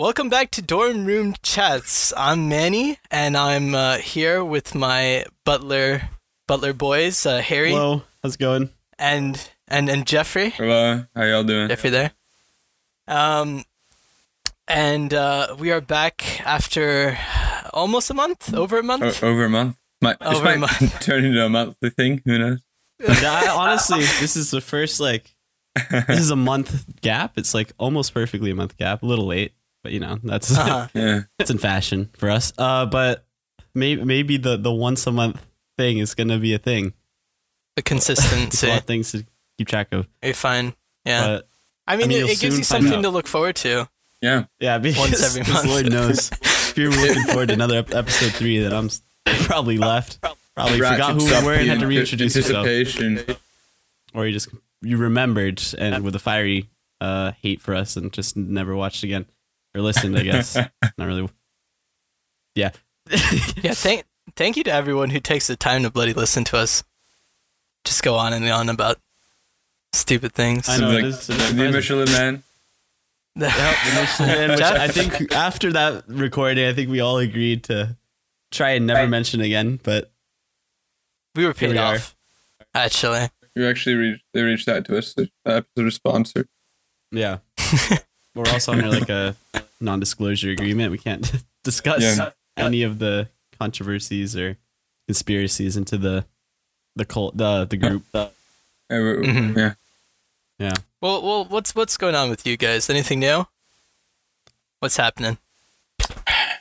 Welcome back to Dorm Room Chats. I'm Manny, and I'm uh, here with my butler, butler boys, uh, Harry Hello, how's it going? and and and Jeffrey. Hello, how y'all doing? Jeffrey there. Um, and uh, we are back after almost a month, over a month. O- over a month. My, this Over a month. turn into a monthly thing. Who knows? I- honestly, this is the first like this is a month gap. It's like almost perfectly a month gap. A little late, but you know that's Uh-huh. Yeah. it's in fashion for us. Uh, but maybe maybe the the once a month thing is gonna be a thing. The It's a consistency. lot of things to keep track of. You're fine. Yeah. But I mean, I mean, it, it gives you something out. to look forward to. Yeah. yeah, because, Once every 'cause month. Lord knows if you're looking forward to another ep- episode three, that I'm probably left. Probably forgot who Ratchets we were and had to reintroduce yourself. anticipation. or you just you remembered and with a fiery uh hate for us and just never watched again or listened i guess not really yeah Yeah. Thank thank you to everyone who takes the time to bloody listen to us. Just go on and on about stupid things. I know, Like, it is the surprising. Michelin Man. And which Jeff? i think after that recording i think we all agreed to try and never mention again but we were Here paid we are. off. Actually. You actually reached, they reached out to us. The uh, episode was sponsored. yeah we're also under like a non-disclosure agreement we can't discuss Yeah. any of the controversies or conspiracies into the the cult the the group Yeah, we- Mhm. yeah. yeah Well, well, what's what's going on with you guys? Anything new? What's happening?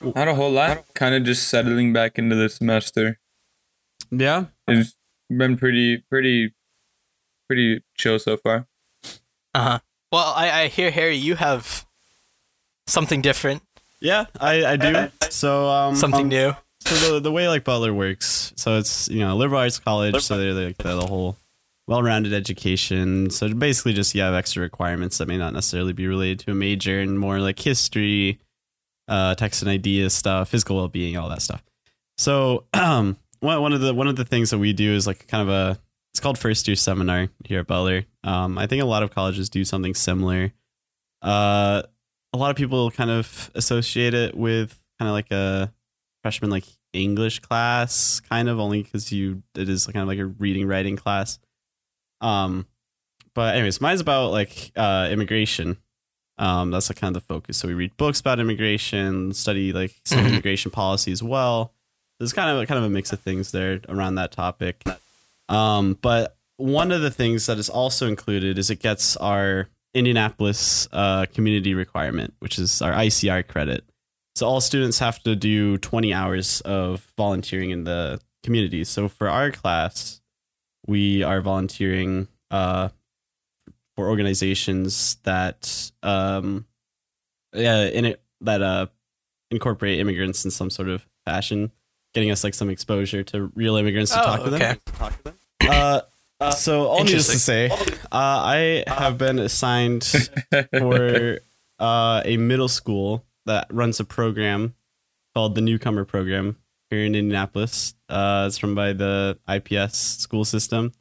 Not a whole lot. Kind of just settling back into the semester. yeah It's been pretty, pretty, pretty chill so far. Uh huh. Well, I I hear Harry, you have something different, Yeah, I, I do. So um, something um, new. So the the way like Butler works, so it's you know liberal arts college, so they're like the, the whole well-rounded education. So basically, just you have extra requirements that may not necessarily be related to a major, and more like history, uh, text and ideas stuff, physical well-being, all that stuff. So um, one one of the one of the things that we do is like kind of a it's called first year seminar here at Butler. Um, I think a lot of colleges do something similar. Uh, a lot of people kind of associate it with kind of like a freshman like English class, kind of only because you it is kind of like a reading writing class. Um, but anyways, mine's about like uh immigration. Um, that's like kind of the focus. So we read books about immigration, study like some immigration policy as well. There's kind of a, kind of a mix of things there around that topic. Um, but one of the things that is also included is it gets our Indianapolis uh, community requirement, which is our ICR credit. So all students have to do 20 hours of volunteering in the community. So for our class, we are volunteering uh, for organizations that um, yeah, in it that uh, incorporate immigrants in some sort of fashion, getting us like some exposure to real immigrants to Oh, talk to them. Okay. Uh, uh, so all needless to say, uh, I have been assigned for uh, a middle school that runs a program called the Newcomer Program here in Indianapolis. Uh, it's run by the IPS school system.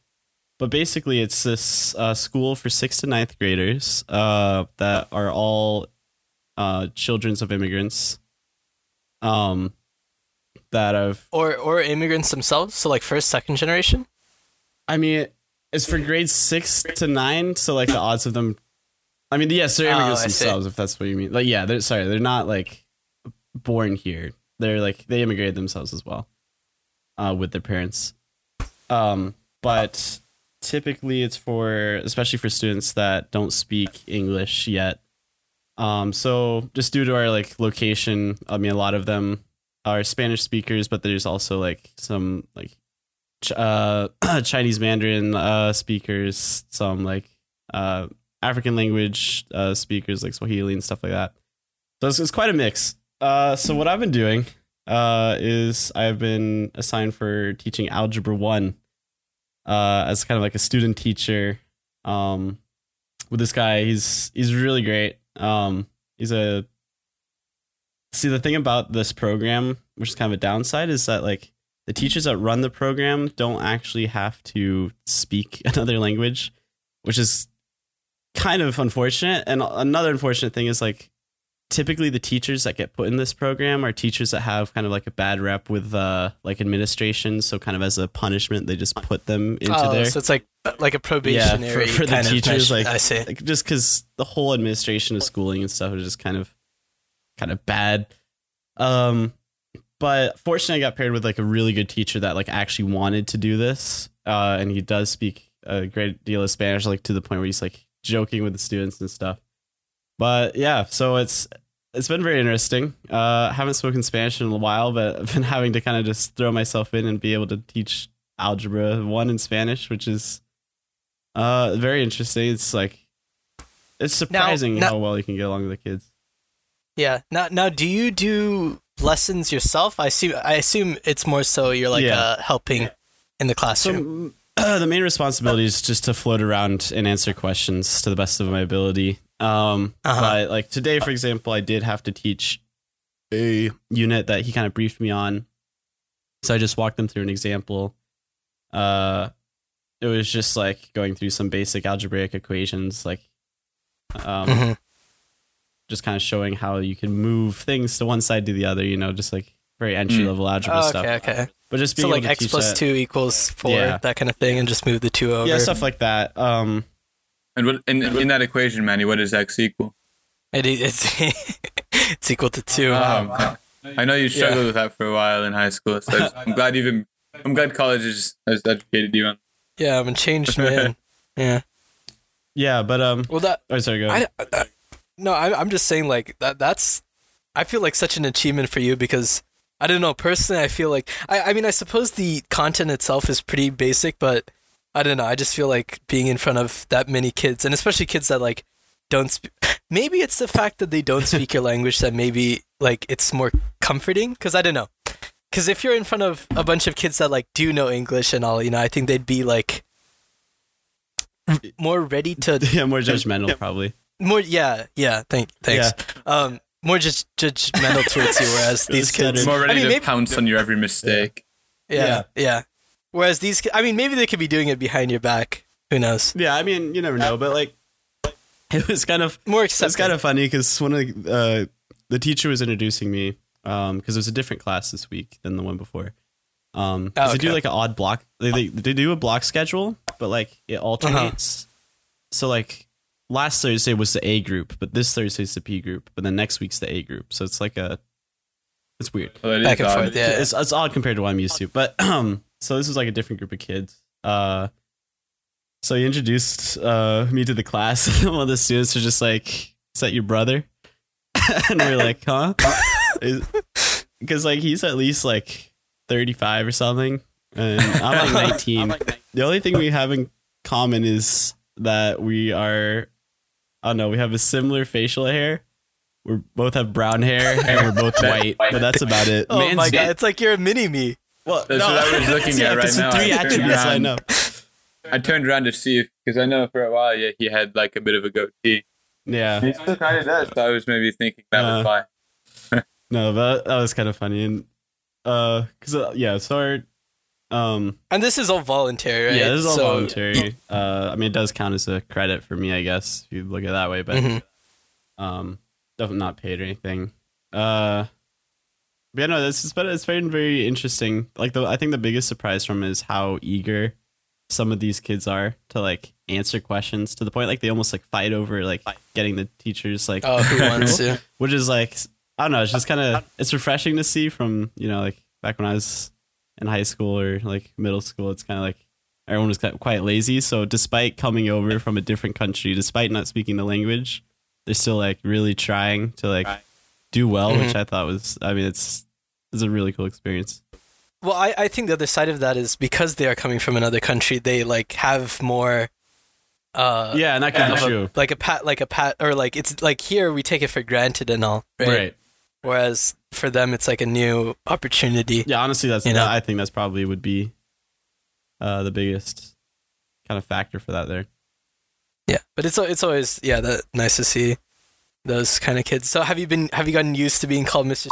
But basically, it's this uh, school for sixth to ninth graders uh, that are all uh, childrens of immigrants. Um, that have Or or immigrants themselves, so like first, second generation. I mean, it's for grades six to nine, so like the odds of them. I mean, yes, they're Oh, immigrants see. themselves, if that's what you mean. Like, yeah, they're sorry, they're not like born here. They're like they immigrated themselves as well, uh, with their parents. Um, but typically it's for especially for students that don't speak English yet. Um, so just due to our like location, I mean, a lot of them are Spanish speakers, but there's also like some like uh, Chinese Mandarin uh, speakers, some like uh, African language uh, speakers like Swahili and stuff like that. So it's, it's quite a mix. Uh, so what I've been doing uh, is I've been assigned for teaching Algebra One uh, as kind of like a student teacher. Um, with this guy, he's he's really great. Um, he's a see the thing about this program, which is kind of a downside, is that like the teachers that run the program don't actually have to speak another language, which is kind of unfortunate. And another unfortunate thing is like typically the teachers that get put in this program are teachers that have kind of like a bad rep with uh, like administration. So kind of as a punishment, they just put them into oh, there. so it's like like a yeah, probationary for, for the teachers, like, I see. like just because the whole administration of schooling and stuff is just kind of kind of bad. Um, but fortunately, I got paired with like a really good teacher that like actually wanted to do this, uh, and he does speak a great deal of Spanish, like to the point where he's like joking with the students and stuff. But yeah, so it's it's been very interesting. Uh, haven't spoken Spanish in a while, but I've been having to kind of just throw myself in and be able to teach algebra one in Spanish, which is uh very interesting. It's like it's surprising now- how well you can get along with the kids. Yeah. Now, now, do you do lessons yourself? I assume. I assume it's more so you're like Yeah. uh, helping in the classroom. So mm, the main responsibility is just to float around and answer questions to the best of my ability. Um, Uh-huh. but like today, for example, I did have to teach a unit that he kind of briefed me on. So I just walked them through an example. Uh, it was just like going through some basic algebraic equations, like um, Mhm. Just kind of showing how you can move things to one side to the other. You know, just like very entry level algebra Oh, stuff. okay. Okay. But just So being like able to x teach plus that- two equals four, Yeah. that kind of thing, and just move the two over. yeah, stuff like that. Um, And what in, in that equation, Manny, what does x equal? It, it's it's equal to two. Um, I know you struggled with that for a while in high school, so I just- I'm glad you've. been. I'm glad college has, has educated you on. yeah, I'm a changed man. Yeah. yeah, but um, Well, that oh sorry, go. ahead. I, I no, I, I'm just saying like that. That's I feel like such an achievement for you because I don't know personally. I feel like I, I mean I suppose the content itself is pretty basic, but I don't know. I just feel like being in front of that many kids and especially kids that like don't. Sp- maybe it's the fact that they don't speak your language that maybe like it's more comforting because I don't know. Because if you're in front of a bunch of kids that like do know English and all, you know, I think they'd be like more ready to yeah, more judgmental probably. More yeah yeah thank thanks. Um more just judgmental towards you whereas these It was kids More ready I mean, to maybe- pounce on your every mistake. yeah, yeah. Whereas these i mean maybe they could be doing it behind your back. Who knows? Yeah, I mean, you never know, but like, it was kind of more it's kind of funny because one of the, uh, the teacher was introducing me um because it was a different class this week than the one before. Um, 'cause Oh, they do like an odd block. They, they they do a block schedule, but like it alternates. So like last Thursday was the A group, but this Thursday is the P group, but then next week's the A group. So it's like a it's weird. So that is back and odd. forth yeah It's, it's odd compared to what I'm used to. But um, so this was like a different group of kids. Uh, so he introduced uh me to the class. One of the students was just like, "Is that your brother?" and we are like, "Huh?" Because like he's at least like 35 or something, and I'm like 19. The only thing we have in common is that we are, I don't know, we have a similar facial hair. We both have brown hair and we're both white, but that's about it. oh Man's- my god it's like you're a mini me well, That's what I was looking yeah, at right 'cause the now. Three I turned attributes around. line up. I turned around to see if because I know for a while, yeah, he had like a bit of a goatee. Yeah, He still kind of does. So I was maybe thinking that Uh, was why. no, but that was kind of funny, and uh, cause uh, yeah, so our, um, and this is all voluntary right yeah, this is all So- voluntary. Uh, I mean, it does count as a credit for me, I guess, if you look at it that way, but Mhm. um, definitely not paid or anything. Uh, but yeah, no, this is but it's very very interesting. Like the I think the biggest surprise from is how eager some of these kids are to like answer questions to the point like they almost like fight over like getting the teachers like oh who wants to which is like I don't know, it's just kind of it's refreshing to see from you know like back when I was in high school or like middle school. It's kind of like everyone was quite lazy. So despite coming over from a different country, despite not speaking the language, they're still like really trying to like do well, which I thought was I mean it's it's a really cool experience. Well, I, I think the other side of that is because they are coming from another country, they like have more. Uh, yeah, and that can of be a- true. like a pat, like a pat, or like it's like here we take it for granted and all, right? Right. Whereas for them, it's like a new opportunity. Yeah, honestly, that's You know? I think that's probably would be uh, the biggest kind of factor for that there. Yeah, but it's it's always yeah, that nice to see those kind of kids. So have you been have you gotten used to being called Mr.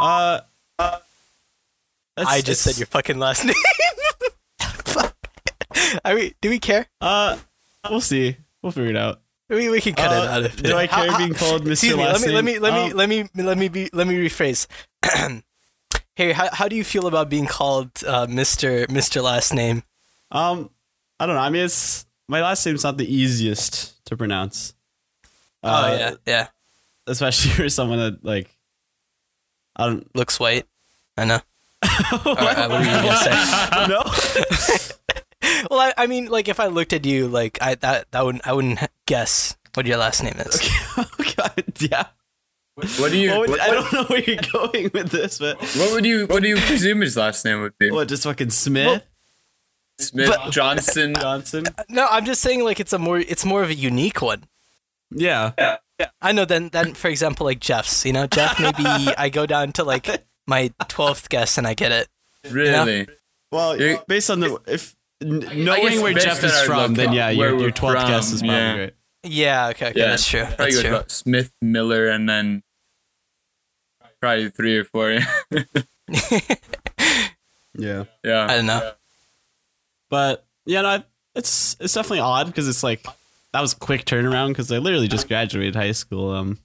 Uh, uh I just said your fucking last name. Fuck. I mean, do we care? Uh, we'll see. We'll figure it out. We, we can cut Uh, it out if do I care being called Mr. Excuse me. Let me let me let me Um, let me let me be let me rephrase. hey, how how do you feel about being called uh, Mister Mister Last Name? Um, I don't know. I mean, it's my last name's not the easiest to pronounce. oh Uh, yeah, yeah. especially for someone that like I don't. Looks white. I know. Right, uh, what were you gonna say? no. Well, I, I mean, like if I looked at you, like I that that wouldn't I wouldn't guess what your last name is. oh God, yeah. What do you? What would- what, I don't know where you're going with this, but what would you? What do you presume his last name would be? what? Just fucking Smith Smith but- Johnson. Johnson. No, I'm just saying like it's a more it's more of a unique one. Yeah. Yeah. yeah. I know. Then then for example, like Jeff's. You know, Jeff. Maybe I go down to like my twelfth guess and I get it. Really? Well, You- based on the if n- guess knowing where Jeff is from, then yeah, your your twelfth guess is probably yeah. right. Yeah. Okay. Okay. That's true. That's true. about Smith, Miller, and then probably three or four. Yeah. yeah. I don't know. But yeah, no, I- it's it's definitely odd because it's like that was quick turnaround because I literally just graduated high school. Um,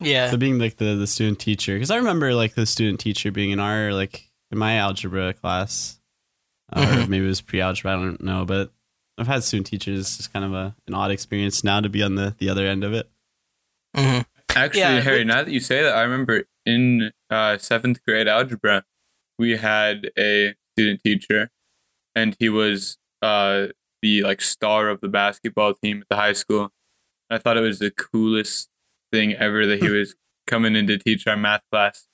Yeah. so being like the the student teacher because I remember like the student teacher being in our like in my algebra class, uh, or maybe it was pre algebra. I don't know, but I've had student teachers. It's just kind of a an odd experience now to be on the the other end of it. hmm Actually, Yeah, Harry, but- now that you say that, I remember in uh, seventh grade algebra, we had a student teacher, and he was uh, the like star of the basketball team at the high school. I thought it was the coolest thing ever that he was coming in to teach our math class.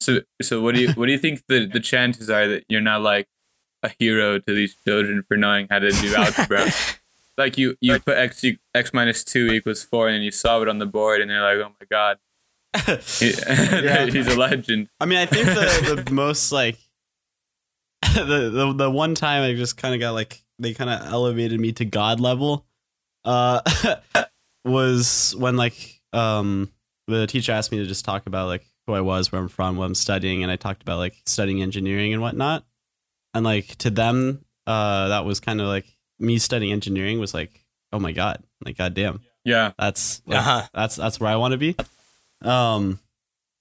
So, so what do you what do you think the the chances are that you're not like a hero to these children for knowing how to do algebra? like you you put x x two equals four and you saw it on the board and they're like oh my god he- he's a legend I mean, I think the, the most like the, the the one time I just kind of got like they kind of elevated me to god level uh was when like um the teacher asked me to just talk about like who I was, where I'm from, what I'm studying, and I talked about like studying engineering and whatnot. And like to them, uh that was kind of like me studying engineering was like, oh my god, like goddamn yeah that's like, Uh-huh. that's that's where I want to be. Um,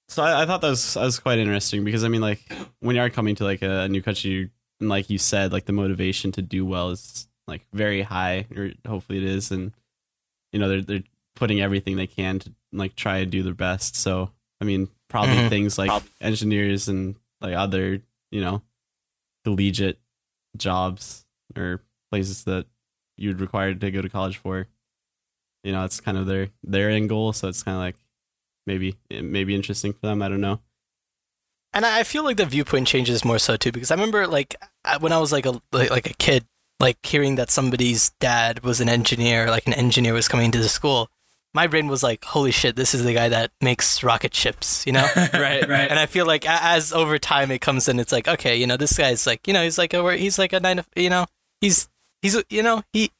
so I, I thought that was that was quite interesting because I mean, like when you are coming to like a, new country, and like you said, like the motivation to do well is like very high, or hopefully it is, and you know they're they're putting everything they can to like try and do their best. So I mean, probably Mhm. things like engineers and like other you know collegiate jobs or places that you'd require to go to college for you know, it's kind of their their end goal. So it's kind of like maybe it may be interesting for them. I don't know. And I feel like the viewpoint changes more so too because I remember like when I was like a like a kid, like hearing that somebody's dad was an engineer, like an engineer was coming to the school. My brain was like, "Holy shit, this is the guy that makes rocket ships," you know. right right. And I feel like as over time it comes in, it's like, okay, you know, this guy's like, you know, he's like a he's like a nine, to- you know, he's he's you know he,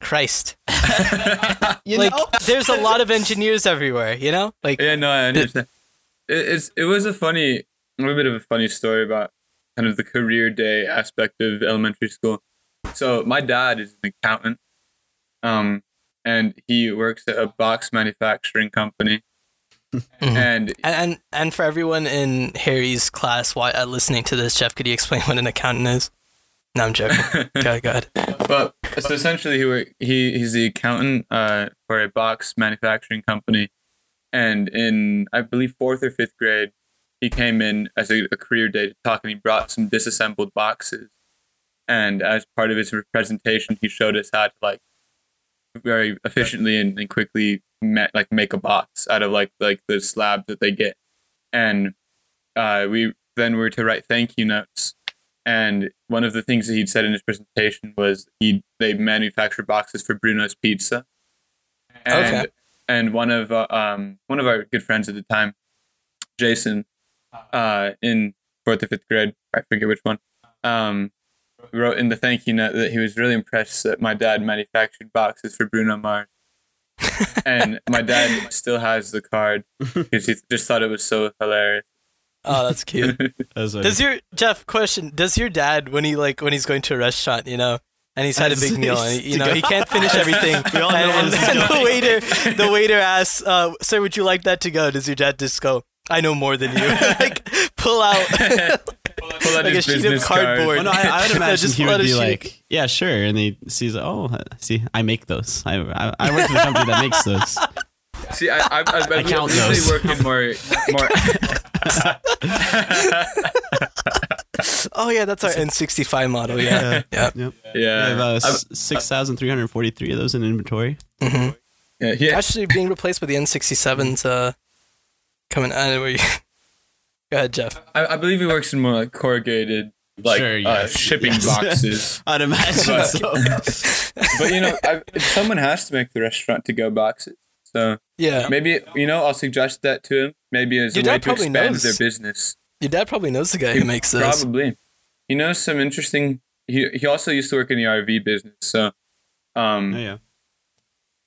Christ, You like there's a lot of engineers everywhere, you know, like yeah no i understand. It, it's it was a funny a little bit of a funny story about kind of the career day aspect of elementary school. So my dad is an accountant. Um and he works at a box manufacturing company Mhm. and And, and and for everyone in Harry's class, why uh, listening to this, Jeff, could you explain what an accountant is? No, I'm joking. God, God. but so essentially he he he's the accountant uh, for a box manufacturing company, and in I believe fourth or fifth grade, he came in as a, a career day to talk, and he brought some disassembled boxes, and as part of his presentation, he showed us how to like very efficiently and, and quickly ma- like make a box out of like like the slab that they get, and uh, we then were to write thank you notes and one of the things that he'd said in his presentation was he they manufacture boxes for Bruno's Pizza. And, Okay. And one of uh, um one of our good friends at the time, Jason, uh, in fourth or fifth grade, I forget which one, um, wrote in the thank you note that he was really impressed that my dad manufactured boxes for Bruno Mars. and my dad still has the card because he just thought it was so hilarious. Oh, that's cute. As a- Does your Jeff question? Does your dad when he like when he's going to a restaurant, you know, and he's had a big meal, and you know he can't finish everything. We all know and, where and this is then the waiter, the waiter asks, uh, "Sir, would you like that to go?" Does your dad just go? I know more than you. like Pull out like a his sheet of business card. cardboard. Well, no, I, I would imagine just he would be sheet. like, "Yeah, sure," and he sees, "Oh, see, I make those. I I, I work for the company that makes those." See, I, I, I, I, count usually those. work in more, more. Oh yeah, that's our N65 model. Yeah, yeah. Yep. yeah, I have uh, I- s- six thousand three hundred forty-three of those in inventory. hmm yeah, yeah. Actually, being replaced by the N67s. Uh, coming. Anyway, go ahead, Jeff. I, I believe he works in more like corrugated, like Sure, uh, shipping yes. boxes. I'd imagine But- so. but you know, I, someone has to make the restaurant to go boxes. So Yeah, maybe you know, I'll suggest that to him. Maybe as Your a way to expand knows. their business. your dad probably knows the guy who makes this. Probably. He knows some interesting. He he also used to work in the RV business. So, um, Oh, yeah.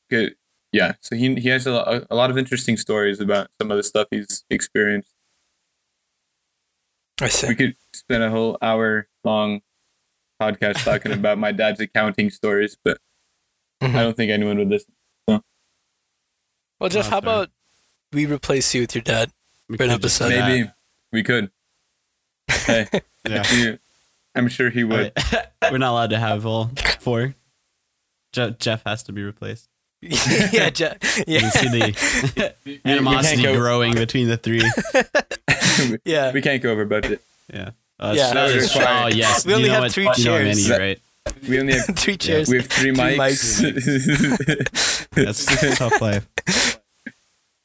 good. Yeah. So he he has a lot, a lot of interesting stories about some of the stuff he's experienced. I see. We could spend a whole hour long podcast talking about my dad's accounting stories, but Mhm. I don't think anyone would listen. Well, Jeff, Oh, how fair. about we replace you with your dad? We For an could just episode. that. Maybe we could. Hey, Yeah. you- I'm sure he would. Alright. We're not allowed to have all four. Je- Jeff has to be replaced. yeah, Jeff. You Yeah, can see the animosity go- growing between the three. yeah. we can't go over budget. Yeah. Uh, Yeah. that is- oh yes. We only you know have what- three you know what chairs. right? We only have Three chairs. we have three, Three mics. That's a tough life.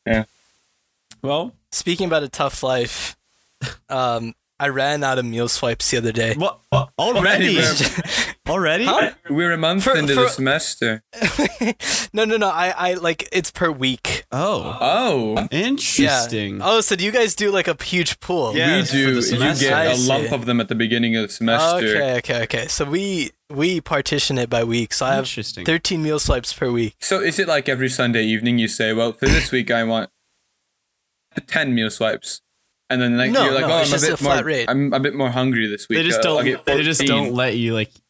Yeah. Well, Speaking about a tough life, um, I ran out of meal swipes the other day. what already? Already, already? Huh? We're a month For- into for- the semester. no, no, no. I, I like it's per week. Oh, Oh, interesting. Oh, so do you guys do like a huge pool? Yeah. we do. You get a lump of them at the beginning of the semester. Okay, okay, okay. So we we partition it by week. So I have 13 meal swipes per week. So is it like every Sunday evening you say, well, for this week I want ten meal swipes, and then like No, you're like, no, oh, it's I'm a bit a flat more, rate. I'm a bit more hungry this week. They just uh, don't. get They just don't let you like.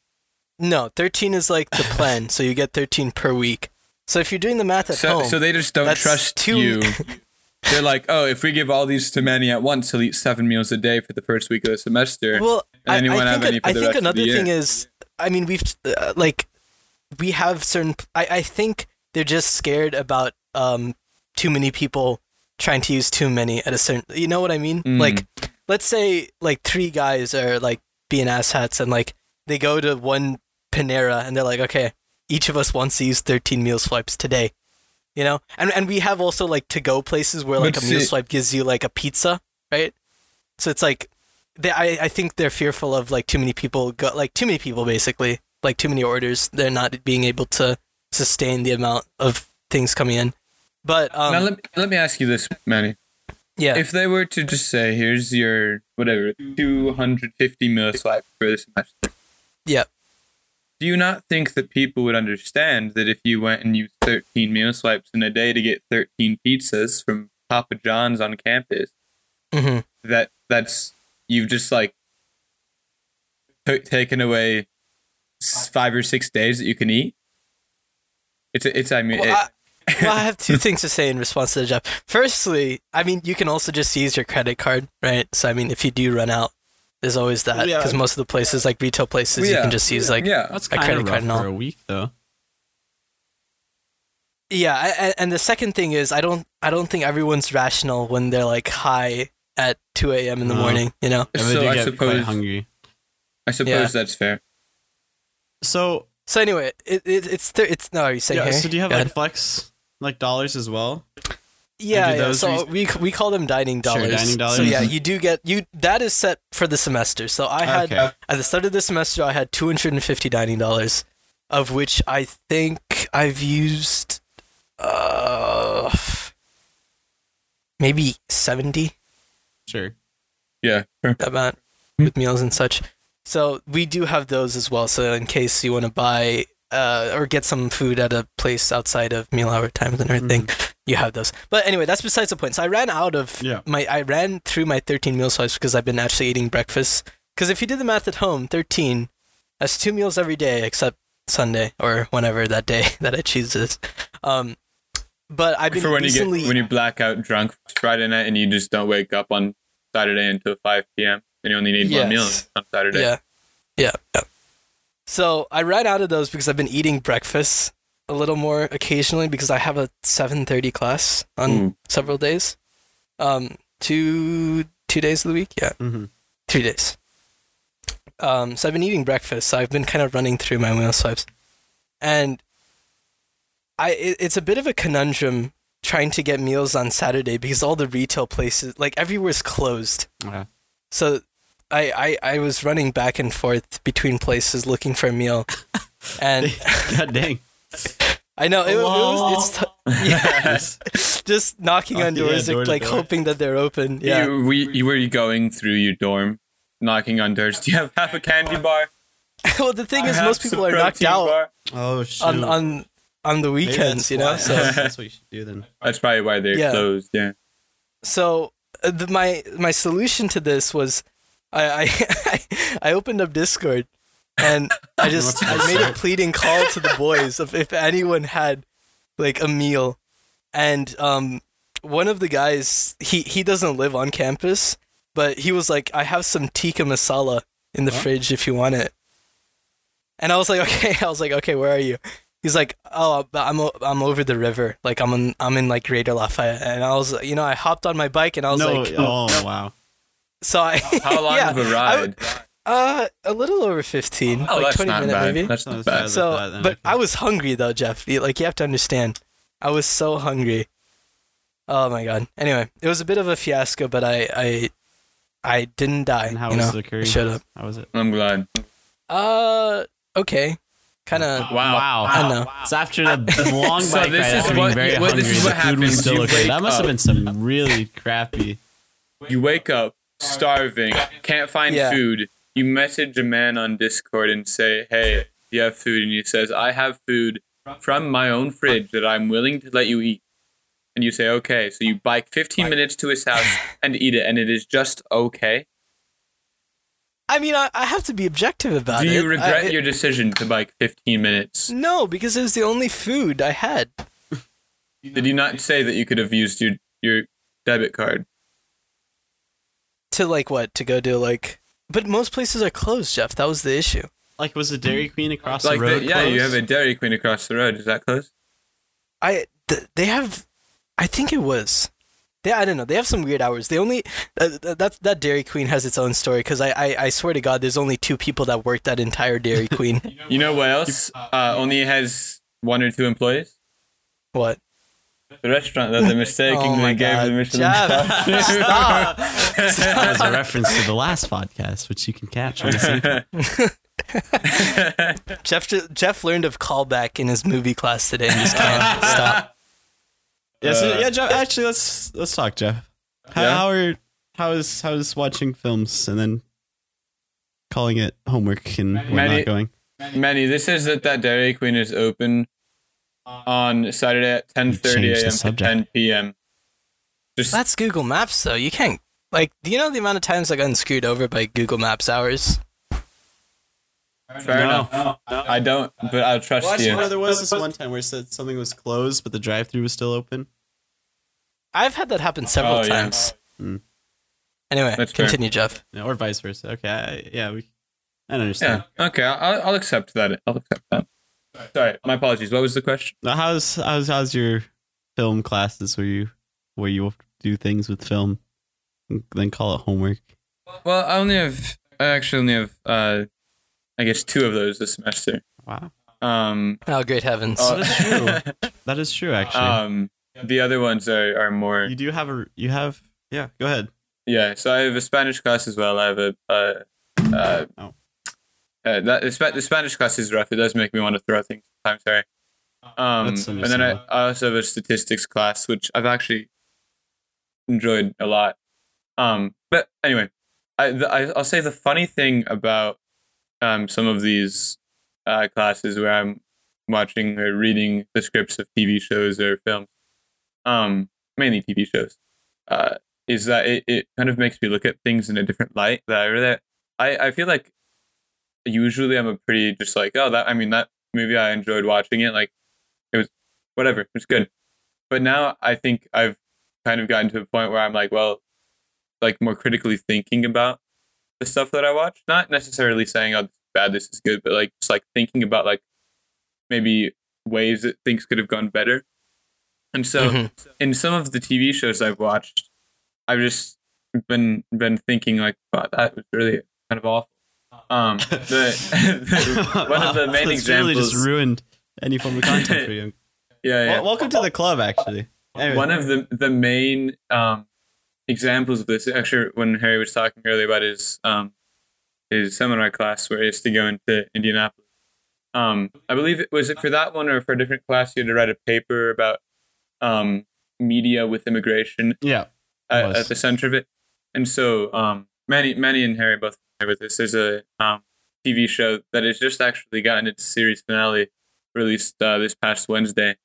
No, 13 is like the plan. so you get 13 per week. So if you're doing the math at So, home, so they just don't trust two- you. They're like, oh, if we give all these to Manny at once, he'll eat seven meals a day for the first week of the semester. well, I, And you I won't think, have any for I the think rest of another year. thing is, I mean, we've uh, like we have certain. I, I think they're just scared about um too many people trying to use too many at a certain. You know what I mean? Mm. Like, let's say like three guys are like being asshats and like they go to one Panera and they're like, okay, each of us wants to use 13 meal swipes today. You know, and and we have also like to go places where like But a meal see- swipe gives you like a pizza, right? So it's like they I, I think they're fearful of like too many people go like too many people basically like too many orders they're not being able to sustain the amount of things coming in but um now let me, let me ask you this, Manny. yeah If they were to just say, here's your whatever 250 meal swipe for this semester. yeah. Do you not think that people would understand that if you went and used 13 meal swipes in a day to get 13 pizzas from Papa John's on campus, hmm that that's you've just like t- taken away five or six days that you can eat? It's a, it's I mean well, it- well, I have two things to say in response to the job. Firstly, I mean, you can also just use your credit card, right? So, I mean, if you do run out, there's always that Yeah. because most of the places, like retail places, Well, you can just use like yeah. That's a kind credit of card rough and all. for a week, though. Yeah, I- I- and the second thing is I don't I don't think everyone's rational when they're like high at 2 a.m. in the No. morning. You know. And they So do I get suppose quite hungry. I suppose Yeah. that's fair. So So anyway, it, it it's th- it's no. Are you saying yeah. here? So do you have Go like ahead. flex like dollars as well? yeah, yeah. So re- we we call them dining dollars. Sure, dining dollars. So yeah, you do get you that is set for the semester. So I had Okay. at the start of the semester I had 250 dining dollars, of which I think I've used uh maybe 70. Sure. Yeah. sure. amount with meals and such. So we do have those as well. So in case you want to buy uh, or get some food at a place outside of meal hour times and everything, you have those. But anyway, that's besides the point. So I ran out of Yeah. my I ran through my 13 meal swipes because I've been actually eating breakfast. Because if you did the math at home, 13 that's two meals every day except Sunday or whenever that day that I choose this. Um, but I've been For when recently. you get when you black out drunk Friday night and you just don't wake up on Saturday until five p.m. and you only need one meal on Saturday. Yeah. Yeah. Yeah. So I ran out of those because I've been eating breakfast a little more occasionally because I have a 7:30 class on Ooh. several days. Um two two days of the week, yeah. Mm-hmm. 3 days. Um so I've been eating breakfast, so I've been kind of running through my meal swipes. And I it, it's a bit of a conundrum trying to get meals on Saturday because all the retail places like everywhere's closed. Yeah. So I, I, I was running back and forth between places looking for a meal. And God dang. I know it, it was it's t- yeah, just knocking Oh, on yeah, doors door to like door. hoping that they're open. Yeah. You, we, you were going through your dorm, knocking on doors. Do you have half a candy bar? well, the thing I is most people are knocked out bar. Oh shit. on on on the weekends, you know. why. So that's what you should do then. That's probably why they're Yeah. closed. Yeah. so uh, the, my my solution to this was I I, I opened up Discord and I just I made a pleading call to the boys of if anyone had like a meal and um one of the guys he he doesn't live on campus but he was like I have some tikka masala in the Huh? fridge if you want it and I was like okay I was like okay where are you he's like oh but I'm o- I'm over the river like I'm in I'm in like Greater Lafayette and I was you know I hopped on my bike and I was no. like oh wow. So I How long yeah, of a I ride? would- uh a little over 15 oh, like that's 20 not minute bad. maybe That's Not not bad. bad. so that, but okay. I was hungry though Jeff You- like you have to understand I was so hungry oh my god anyway it was a bit of a fiasco but I I I didn't die And how you was know the curry? I showed up How was it? I'm glad. uh okay kind of Wow. I know So after the the long So bike this ride, is what- being very what- hungry, this is what the food was happens. still okay. That must have been some really crappy. You wake up starving, can't find Yeah. food. You message a man on Discord and say, "Hey, do you have food?" And he says, "I have food from my own fridge that I'm willing to let you eat." And you say, "Okay." So you bike 15 minutes to his house and eat it, and it is just okay. I mean I, I have to be objective about Do it Do you regret I, it- your decision to bike 15 minutes? no because it was the only food I had Did you not say that you could have used your your debit card? To like what to go to like but most places are closed Jeff that was the issue Like, was the Dairy Queen across Like, the road? the, yeah, you have a Dairy Queen across the road. Is that close? I th- they have, I think it was. They, I don't know. They have some weird hours. They only uh, th- that that Dairy Queen has its own story because I, I I swear to God, there's only two people that work that entire Dairy Queen. You know what else? Uh, only has one or two employees. what? The restaurant that they mistakenly Oh gave God. the Michelin Jeff, star. stop. That was a reference to the last podcast, which you can catch on the same. Jeff Jeff learned of callback in his movie class today and just can't stop. Yeah, so, Uh, yeah, Jeff. Actually, let's let's talk, Jeff. How, Yeah? how are how is how is watching films and then calling it homework and whatnot Many- going? Manny, this is that that Dairy Queen is open on Saturday at 10:30 a.m. to 10 p.m. Just That's Google Maps though. You can't like. Do you know the amount of times I got screwed over by Google Maps hours? fair No. enough. I don't, but I'll trust Well, actually, you. no, there was this one time where it said something was closed, but the drive-through was still open. I've had that happen several Oh, yeah. times. Hmm. Anyway, That's fair. continue, Jeff. Yeah, or vice versa. Okay, I, yeah, we. I don't understand. Yeah. Okay, I'll, I'll accept that. I'll accept that. Sorry, my apologies. What was the question? How's how's how's your film classes where you where you do things with film, and then call it homework? Well, I only have. I actually only have. Uh, I guess two of those this semester. Wow, Um. Oh, great heavens! uh, That is true. that is true. Actually, um. The other ones are are more. you do have a you have yeah. Go ahead. Yeah, so I have a Spanish class as well. I have a uh, uh, Oh. Uh that the, Spanish class is rough. It does make me want to throw things I'm Sorry. Um, and then I. I also have a statistics class, which I've actually enjoyed a lot. Um, but anyway, I, the, I I'll say the funny thing about um some of these uh, classes where I'm watching or reading the scripts of TV shows or films, um, mainly TV shows, uh, is that it, it kind of makes me look at things in a different light. That I really, I, I feel like usually I'm a pretty just like oh that I mean that movie. I enjoyed watching it. Like it was whatever. It was good. But now I think I've kind of gotten to a point where I'm like, well, like more critically thinking about the stuff that I watch. Not necessarily saying, oh, this is bad, this is good, but like just like thinking about like maybe ways that things could have gone better. And so Mhm. in some of the TV shows I've watched, I've just been been thinking like, wow, that was really kind of awful. Um, the, the- one of the main That's really examples, just ruined any form of content for you. yeah, yeah. Well, welcome to the club, actually. Anyway. one of the the main um, examples of this actually when Harry was talking earlier about his um, his seminar class where he has to go into Indianapolis. Um, I believe it was it for that one or for a different class. You had to write a paper about um, media with immigration yeah, at, at the center of it. And so, um, Manny, Manny and Harry both familiar with this. There's a um, TV show that has just actually gotten its series finale released uh, this past Wednesday,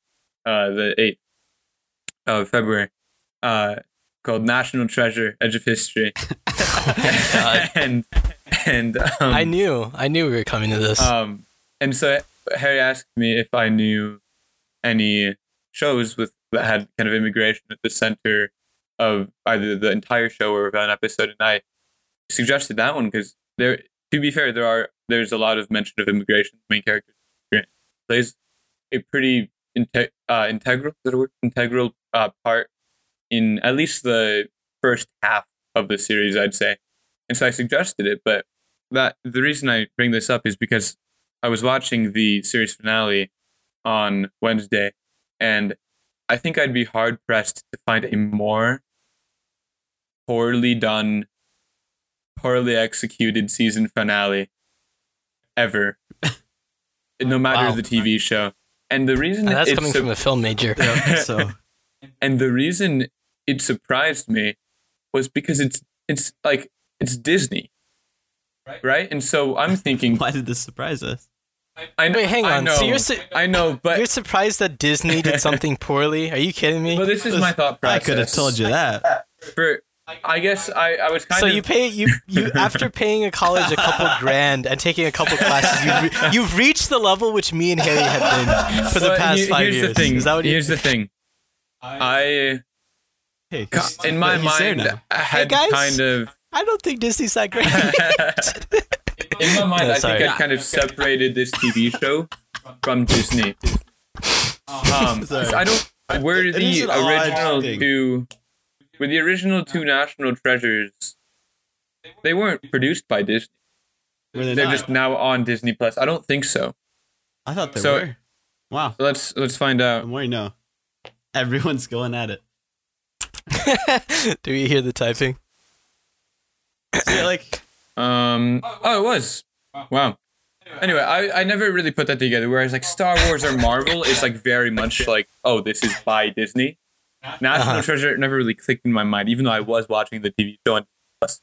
uh, the 8th of February, uh, called National Treasure: Edge of History. God. and and um, I knew, I knew we were coming to this. um, and so Harry asked me if I knew any shows with that had kind of immigration at the center of either the entire show or of an episode, and I suggested that one because there. To be fair, there are there's a lot of mention of immigration. The main character plays a pretty inte- uh, integral integral uh, part in at least the first half of the series, I'd say. And so I suggested it, but that the reason I bring this up is because I was watching the series finale on Wednesday, and I think I'd be hard pressed to find a more poorly done, poorly executed season finale ever. no matter Wow. the TV show. And the reason and that's coming so- from the film major. yeah. So and the reason it surprised me was because it's it's like it's Disney. Right? And so I'm thinking why did this surprise us? I know, Wait, hang I on. know, So you're su- I know, but You're surprised that Disney did something poorly? Are you kidding me? Well, this is my thought process. I could have told you that. For I guess I, I was kind so of So you pay you you after paying a college a couple grand and taking a couple classes, you've, re- you've reached the level which me and Harry have been for the but past he- five here's years. the thing. Is that what you? here's the thing. I Hey, in my mind now. I had guys. kind of I don't think Disney's that great. in my mind No, I think I kind of separated this TV show from Disney. Um, Sorry. I don't. Were It is the original thing. two? Were the original two National Treasures? They weren't produced by Disney. Were they They're not? just now on Disney Plus. I don't think so. I thought they so- were. Wow. So let's let's find The out. more you know. Everyone's going at it. Do you hear the typing? So, yeah, like Um. Oh, it was. Wow. Anyway, I, I never really put that together. Whereas like Star Wars or Marvel is like very much like oh this is by Disney. National Uh-huh. Treasure never really clicked in my mind, even though I was watching the TV show on Plus.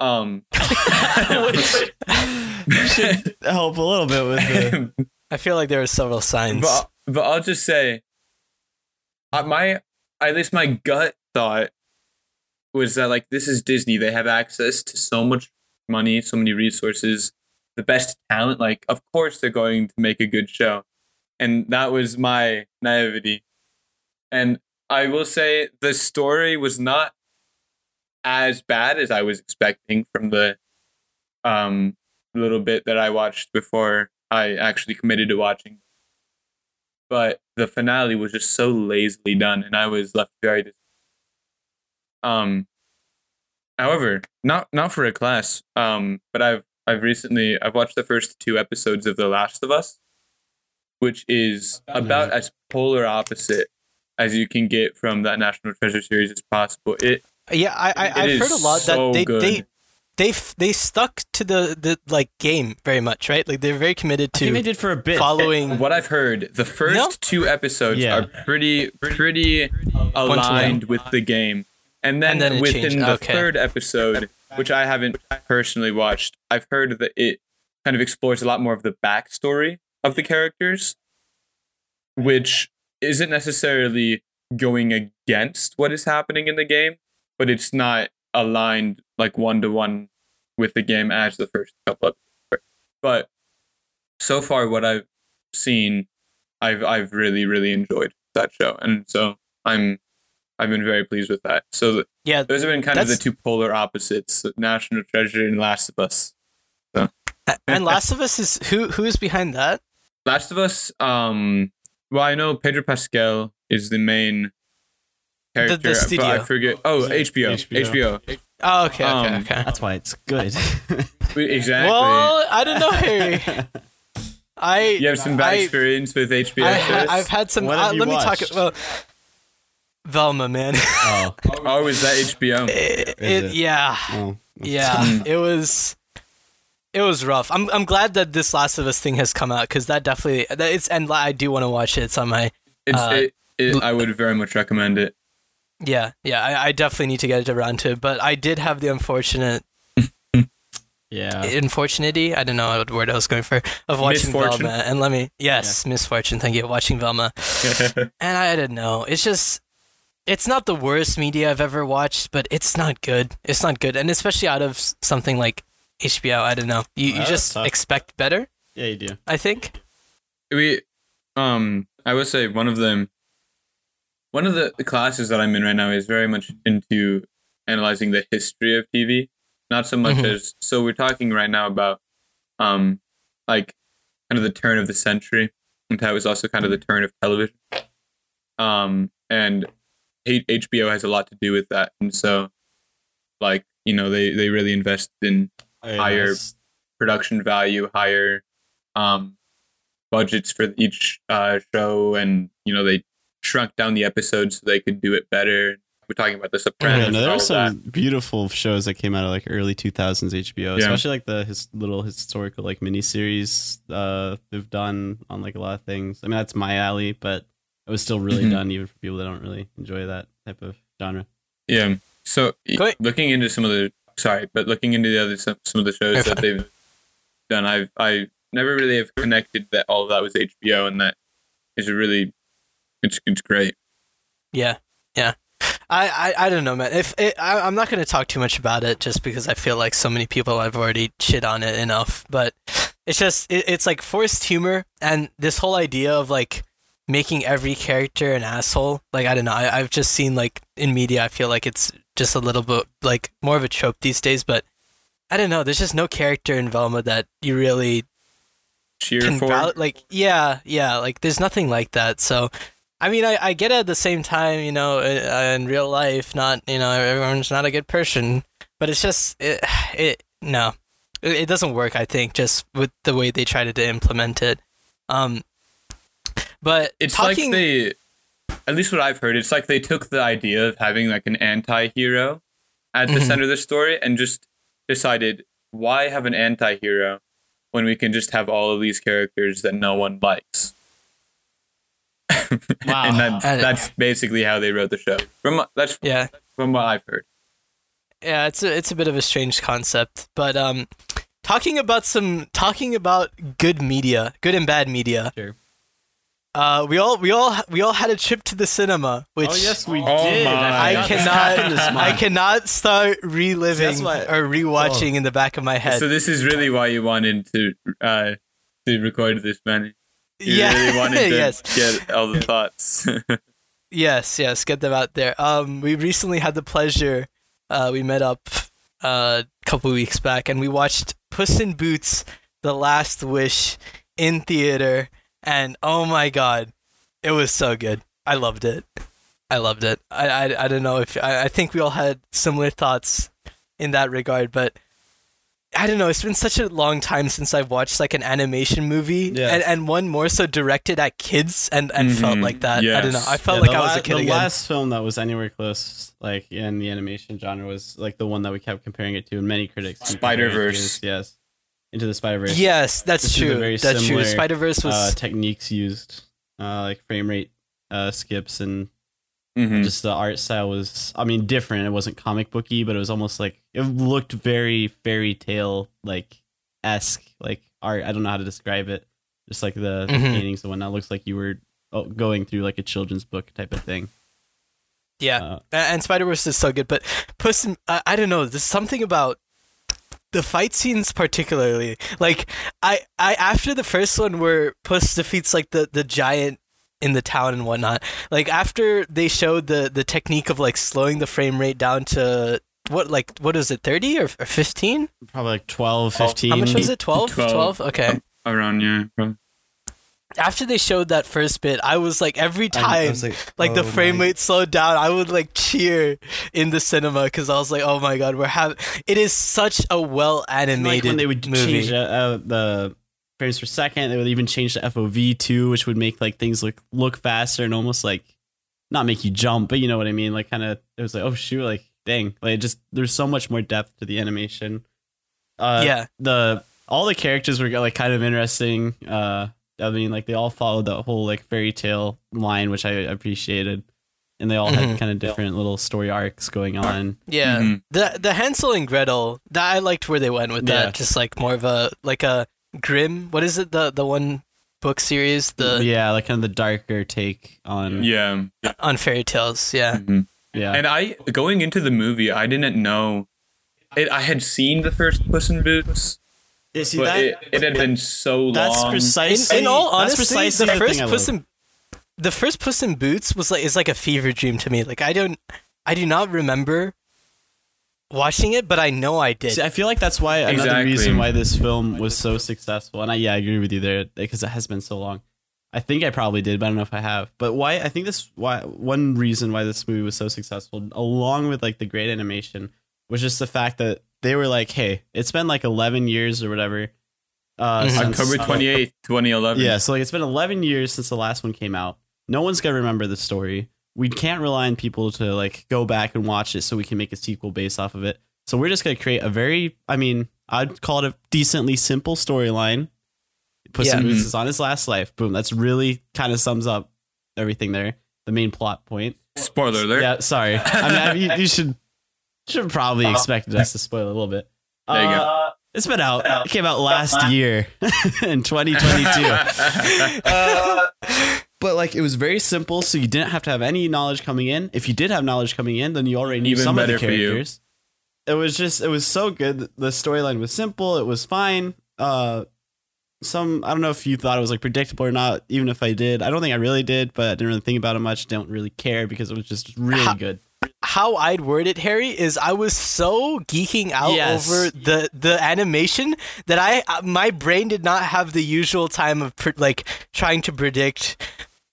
Um. you should help a little bit with the. I feel like there are several signs. but but I'll just say, uh, my at least my gut thought was that like this is Disney. They have access to so much money, so many resources, the best talent. Like of course they're going to make a good show, and that was my naivety. And I will say the story was not as bad as I was expecting from the um little bit that I watched before I actually committed to watching. But the finale was just so lazily done, and I was left very. Dis- um. However, not not for a class. Um, but I've I've recently I've watched the first two episodes of The Last of Us, which is about as polar opposite as you can get from that National Treasure series as possible. It yeah, I, I it I've heard a lot so that they good. they they they stuck to the the like game very much, right? Like they're very committed I think they did for a bit. following. what I've heard, the first No? two episodes Yeah. are pretty pretty aligned with the game, and then, And then within the Okay. third episode, which I haven't personally watched, I've heard that it kind of explores a lot more of the backstory of the characters, which isn't necessarily going against what is happening in the game, but it's not aligned like one to one with the game as the first couple of. But so far, what I've seen, I've I've really really enjoyed that show, and so I'm I've been very pleased with that. So th- Yeah, those have been kind of the two polar opposites: National Treasure and Last of Us. and Last of Us is who who is behind that? Last of Us. Um, well, I know Pedro Pascal is the main character, but I studio. forget. Oh, HBO. HBO? HBO. Oh, okay, okay, Um, okay. That's why it's good. Exactly. Well, I don't know, Harry. I you have some bad I- experience with HBO I, shows? I've had some. What have Uh, you let me talk. watched? Well, Velma, man. oh, oh, is that HBO? it, Is it- it? yeah, oh. yeah. it was. It was rough. I'm I'm glad that this Last of Us thing has come out because that definitely that it's and I do want to watch it. It's on my It's, Uh, it, it, I would very much recommend it. yeah yeah. I, I definitely need to get it around to it. But I did have the unfortunate Yeah. unfortunately I don't know what word I was going for of watching Misfortune? Velma and let me yes misfortune. Thank you. Watching Velma and I didn't know. It's just, it's not the worst media I've ever watched, but it's not good. It's not good, and especially out of something like HBO. I don't know. You, you just tough. expect better. yeah, you do. I think. we, um, I would say one of them, one of the, the classes that I'm in right now is very much into analyzing the history of TV. Not so much Mhm. as so we're talking right now about, um, like kind of the turn of the century, and that was also kind of the turn of television. Um, and H- HBO has a lot to do with that, and so, like you know, they they really invest in Oh, Higher- that's- production value, higher um, budgets for each uh, show, and you know they shrunk down the episodes so they could do it better. We're talking about The Sopranos. Yeah, no, there all were of some beautiful shows that came out of like early 2000s HBO, Yeah. especially like the his little historical like miniseries uh, they've done on like a lot of things. I mean, that's my alley, but it was still really Mhm. done even for people that don't really enjoy that type of genre. Yeah. So y- looking into some of the sorry, but looking into the other some, some of the shows that they've done, I've I never really have connected that all of that was HBO, and that is a really it's it's great. Yeah, yeah. I, I, I don't know, man. If it, I, I'm not going to talk too much about it, just because I feel like so many people have already shit on it enough. But it's just it, it's like forced humor, and this whole idea of like making every character an asshole. Like I don't know. I, I've just seen like in media. I feel like it's just a little bit like more of a trope these days. But I don't know. There's just no character in Velma that you really Cheer for val- like yeah yeah like there's nothing like that so i mean i, I get it at the same time you know uh, in real life not you know everyone's not a good person but it's just it, it no it, it doesn't work i think just with the way they tried to, to implement it um but it's talking like they at least what i've heard it's like they took the idea of having like an anti-hero at the Mhm. center of the story and just decided why have an anti-hero when we can just have all of these characters that no one likes Wow. and that, I- that's basically how they wrote the show from what- that's yeah from what i've heard yeah it's a, it's a bit of a strange concept but um talking about some talking about good media good and bad media Sure. Uh we all we all we all had a trip to the cinema which oh yes, we Oh did. my. I forgot this happened this cannot I cannot start reliving that's why- or rewatching in the back of my head. so this is really why you wanted to uh to record this man you yeah. really wanted to yes. get all the thoughts Yes, yes, get them out there. Um we recently had the pleasure uh we met up uh, a couple weeks back and we watched Puss in Boots The Last Wish in theater and oh my god, it was so good. I loved it. I loved it. I I, I don't know if I, I think we all had similar thoughts in that regard, but I don't know. It's been such a long time since I've watched like an animation movie, Yeah. and, and one more so directed at kids, and, and felt Mhm, like that. I don't know. I felt Yeah, like the I was la- a kid the again. last film that was anywhere close, like in the animation genre, was like the one that we kept comparing it to, and many critics keep comparing it to Spider-Verse. Yes, Into the Spider Verse. yes, that's true. very That's true. similar, Spider Verse was uh, techniques used, uh, like frame rate uh, skips, and Mhm. just the art style was, I mean, different. It wasn't comic booky, but it was almost like it looked very fairy tale like esque, like art. I don't know how to describe it. Just like the, the Mhm. paintings and whatnot, looks like you were oh, going through like a children's book type of thing. yeah. Uh, and Spider Verse is so good. But Puss, in, I, I don't know. There's something about the fight scenes particularly like I I after the first one where Puss defeats like the the giant in the town and whatnot like after they showed the the technique of like slowing the frame rate down to what like what is it 30 or, or 15 Probably like 12, 15. how much was it 12 12. 12 okay Around yeah, probably. After they showed that first bit i was like every I- I time was like the oh frame my- rate slowed down i would like cheer in the cinema because i was like oh my god we're having it is such a well animated like when they would movie change uh, uh, the frames per second, they would even change the FOV too, which would make like things look look faster and almost like not make you jump, but you know what I mean. Like kind of, it was like, oh shoot, like dang, like just there's so much more depth to the animation. Uh, yeah the all the characters were like kind of interesting. Uh, I mean, like they all followed the whole like fairy tale line, which I appreciated, and they all Mhm. had kind of different little story arcs going on. yeah Mhm. the the hansel and gretel that i liked where they went with Yeah. that just like more of a like a grim what is it the the one book series the yeah, like kind of the darker take on Yeah. on fairy tales yeah Mhm. yeah. And I going into the movie, I didn't know. It, I had seen the first Puss in Boots, Yeah, see but that it, it had been so that's long. in, precisely in all that's honesty precisely the the first puss in the first puss in boots was like is like a fever dream to me like i don't i do not remember watching it but i know i did See, I feel like that's why another reason why this film was so successful. And I yeah, I agree with you there because it has been so long. I think I probably did, but I don't know if I have. But why? I think this why one reason why this movie was so successful, along with like the great animation, was just the fact that they were like, hey, it's been like eleven years or whatever. Uh, Mhm. since- October twenty eighth, twenty eleven. Yeah, so like it's been 11 years since the last one came out. No one's gonna remember the story. We can't rely on people to like go back and watch it so we can make a sequel based off of it. So we're just gonna create a very, I mean, I'd call it a decently simple storyline. Puss in Yeah. Boots is on his last life. Boom. That's really kind of sums up everything there. The main plot point. Spoiler alert. Yeah, sorry. I mean, I mean, you, you should should have probably expected us to spoil a little bit. There you go. Uh, It's been out. It came out last year in 2022. Uh, but like it was very simple, so you didn't have to have any knowledge coming in. If you did have knowledge coming in, then you already knew Even some of the better for you. characters. It was just it was so good. The storyline was simple. It was fine. Uh, some I don't know if you thought it was like predictable or not. Even if I did, I don't think I really did. But I didn't really think about it much. Don't really care because it was just really Ha- good. How I'd word it, Harry, is I was so geeking out Yes. over the the animation that I uh, my brain did not have the usual time of pre- like trying to predict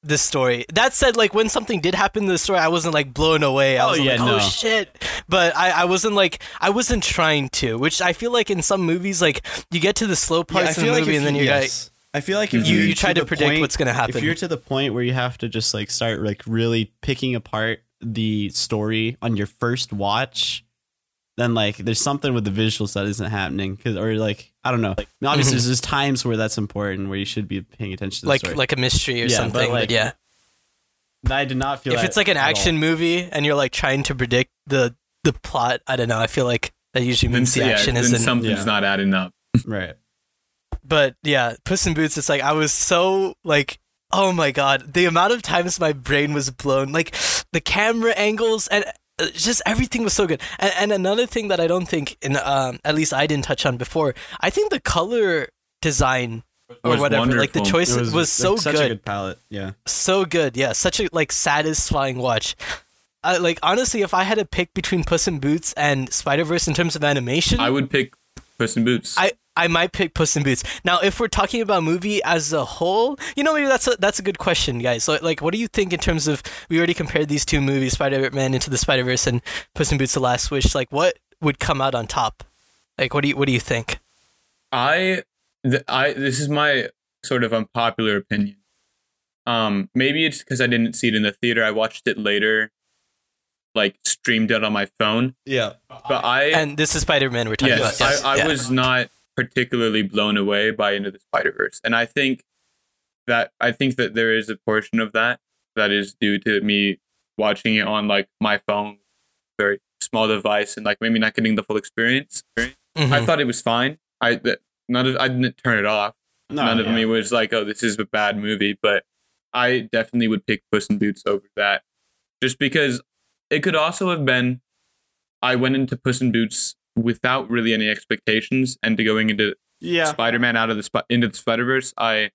the story. That said, like when something did happen in the story, I wasn't like blown away. I Oh, was yeah, like, no. oh shit. But I, I wasn't like I wasn't trying to, which I feel like in some movies, like you get to the slow parts of the movie and then you, you yes. I feel like if You- you're you try to the predict point- what's gonna happen. If you're to the point where you have to just like start like really picking apart the story on your first watch, then like there's something with the visuals that isn't happening. Cause or like I don't know. I mean, obviously, Mhm. there's times where that's important where you should be paying attention to the like story. like a mystery or Yeah, but, something. But, like, yeah, I did not feel if that it's like an at all. action movie and you're like trying to predict the the plot, I don't know. I feel like that usually then, means the yeah, action then isn't. something's yeah. not adding up. right? but yeah, Puss in Boots. It's like I was so like, oh my god, the amount of times my brain was blown, like the camera angles and. uh, Just everything was so good, and, and another thing that I don't think, in um, at least I didn't touch on before, I think the color design or Was whatever, like the choice It was, so such good. a good palette. Yeah. so good yeah such a like satisfying watch I, like honestly if i had to pick between puss in boots and spider-verse in terms of animation I would pick Puss in Boots. I, I might pick Puss in Boots. Now, if we're talking about movie as a whole, you know, maybe that's a that's a good question, guys. So, like, what do you think in terms of we already compared these two movies, Spider Man Into the Spider Verse and Puss in Boots: The Last Wish? Like, what would come out on top? Like, what do you what do you think? I, th- I this is my sort of unpopular opinion. Um, maybe it's because I didn't see it in the theater. I watched it later, like streamed it on my phone. Yeah. But I, And this is Spider Man we're talking yes, about. Yes, I, I yeah. was not particularly blown away by Into the Spider Verse, and I think that I think that there is a portion of that that is due to me watching it on like my phone, very small device, and like maybe not getting the full experience. I Mhm. thought it was fine. I that none of I didn't turn it off. No, None of me was like, "Oh, this is a bad movie," but I definitely would pick Puss in Boots over that, just because it could also have been. I went into Puss in Boots without really any expectations and to going into Yeah. Spider-Man out of the Sp- into the Spider-Verse, I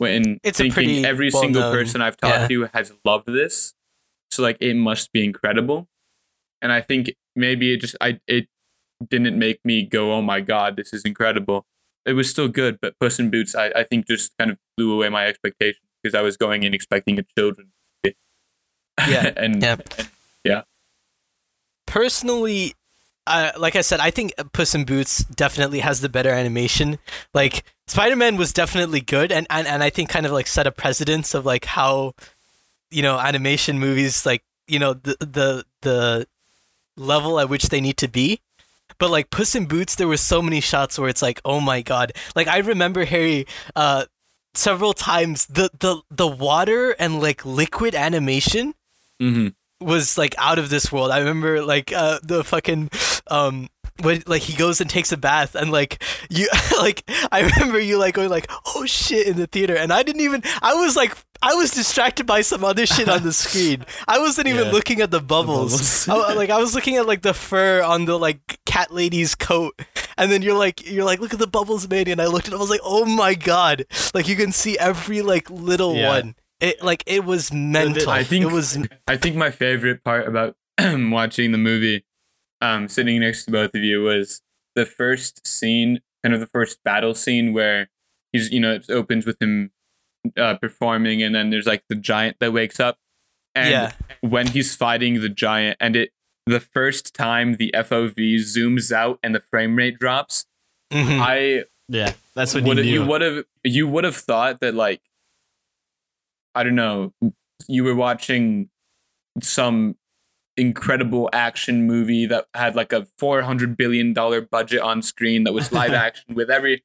went in It's a thinking pretty every single well-known- person I've talked yeah. to has loved this, so like it must be incredible. And I think maybe it just I it didn't make me go, oh my god, this is incredible. It was still good, but Puss in Boots, I, I think, just kind of blew away my expectations because I was going in expecting a children. movie. Yeah, and yeah. Personally, uh, like I said, I think Puss in Boots definitely has the better animation. Like Spider Man was definitely good, and, and and I think kind of like set a precedence of like how, you know, animation movies like you know the the the level at which they need to be. But like Puss in Boots, there were so many shots where it's like, oh my god! Like I remember Harry, uh, several times the the the water and like liquid animation hmm was like out of this world. I remember like uh the fucking um when like he goes and takes a bath and like you like I remember you like going like oh shit in the theater and I didn't even I was like I was distracted by some other shit on the screen. I wasn't even Yeah. looking at the bubbles. bubbles. I, like I was looking at like the fur on the like cat lady's coat and then you're like you're like look at the bubbles Manny and I looked at it I was like oh my god like you can see every like little Yeah. one. It like it was mental. I think- it was I think my favorite part about watching the movie, um, sitting next to both of you, was the first scene, kind of the first battle scene where he's, you know, it opens with him uh, performing, and then there's like the giant that wakes up, and Yeah. when he's fighting the giant, and it the first time the FOV zooms out and the frame rate drops, Mhm. I Yeah. That's what would you you would have you would have thought that like I don't know you were watching some incredible action movie that had like a 400 billion dollar budget on screen that was live action with every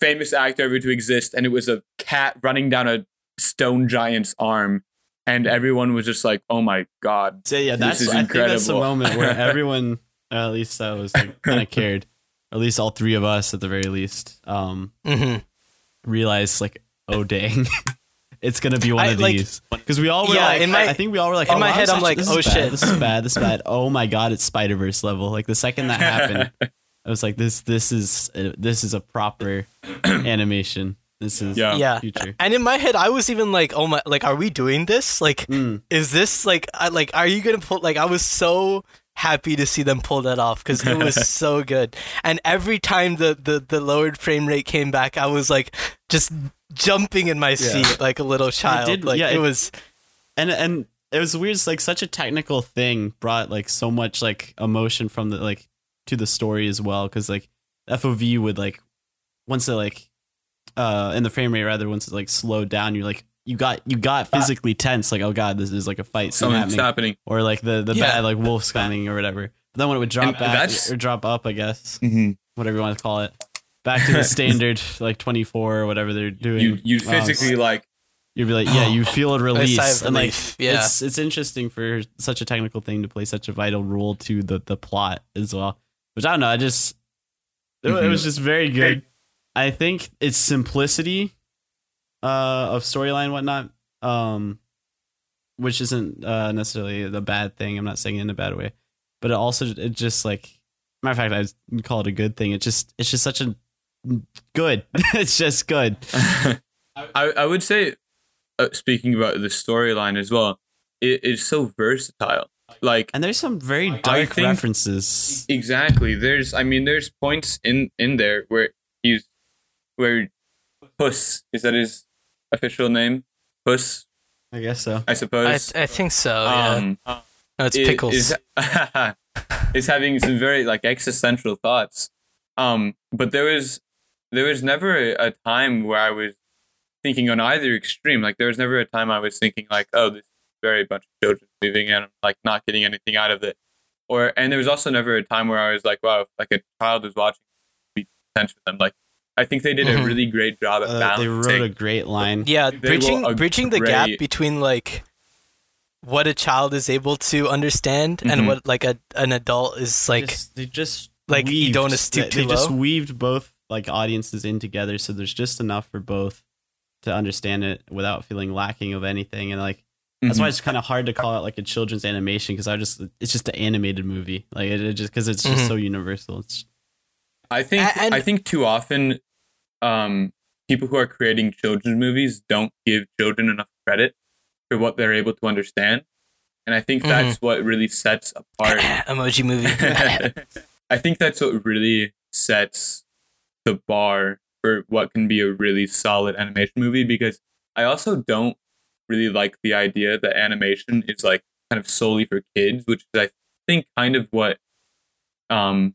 famous actor ever to exist and it was a cat running down a stone giant's arm and everyone was just like oh my god So yeah, This that's is I think that's the moment where everyone, at least I was like, kind of cared, at least all three of us at the very least, um, Mhm. realized like, oh dang, it's gonna be one I, of like- these because we all were Yeah, like, in my- I think we all were like, in oh, my wow, head, I'm like, oh, is bad, shit. this is bad, this is bad. Oh my god, it's Spider Verse level. Like the second that happened, I was like, this, this is, uh, this is a proper animation. This is Yeah. Yeah. future. And in my head, I was even like, "Oh my! Like, are we doing this? Like, Mm. is this like, I, like, are you gonna pull? Like, I was so happy to see them pull that off because it was so good. And every time the, the the lowered frame rate came back, I was like, just jumping in my seat like a little child. did- like yeah, it, it- was. and and it was weird it's like such a technical thing brought like so much like emotion from the like to the story as well because like fov would like once it like uh in the frame rate rather once it like slowed down you're like you got you got physically tense like oh god this is like a fight scene something's happening happening or like the the Yeah. bad like wolf scanning or whatever but then when it would drop And back that's- or drop up i guess mm-hmm. whatever you want to call it back to the standard like 24 or whatever they're doing you you um, physically like You'd be like, yeah, you feel a release, of and like, relief, yeah. it's it's interesting for such a technical thing to play such a vital role to the the plot as well. Which I don't know, I just it, wa- it was just very good. I think its simplicity uh, of storyline whatnot, um, which isn't uh, necessarily the bad thing. I'm not saying it in a bad way, but it also it just like matter of fact, I call it a good thing. It just it's just such a good. it's just good. I, I would say, uh, speaking about the storyline as well, it is so versatile. Like And there's some very dark think- references. exactly, there's I mean, there's points in in there where he's where Puss is that his official name? Puss, I guess so. I I, suppose. I I think so. Yeah. um, no, it's i- pickles. Is, is having some very like existential thoughts. Um, but there was there was never a, a time where I was thinking on either extreme. Like there was never a time I was thinking like, oh, this is very bunch of children moving and I'm like not getting anything out of it. Or and there was also never a time where I was like, wow, if, like a child is watching, be potential them. Like I think they did a really great job at Uh, they wrote a great line. yeah, they bridging bridging the gap between like what a child is able to understand and Mhm. what like a an adult is like. just, they just like, you weaved- don't wanna stoop they, too they just weaved both like audiences in together, so there's just enough for both to understand it without feeling lacking of anything. And like That's why Mhm. it's kind of hard to call it like a children's animation because I just it's just an animated movie. Like it, it just because it's just Mhm. so universal. It's I think and- I think too often um, people who are creating children's movies don't give children enough credit for what they're able to understand. And I think Mhm. that's what really sets apart Emoji movie. I think that's what really sets the bar for what can be a really solid animation movie because I also don't really like the idea that animation is like kind of solely for kids, which is I think kind of what um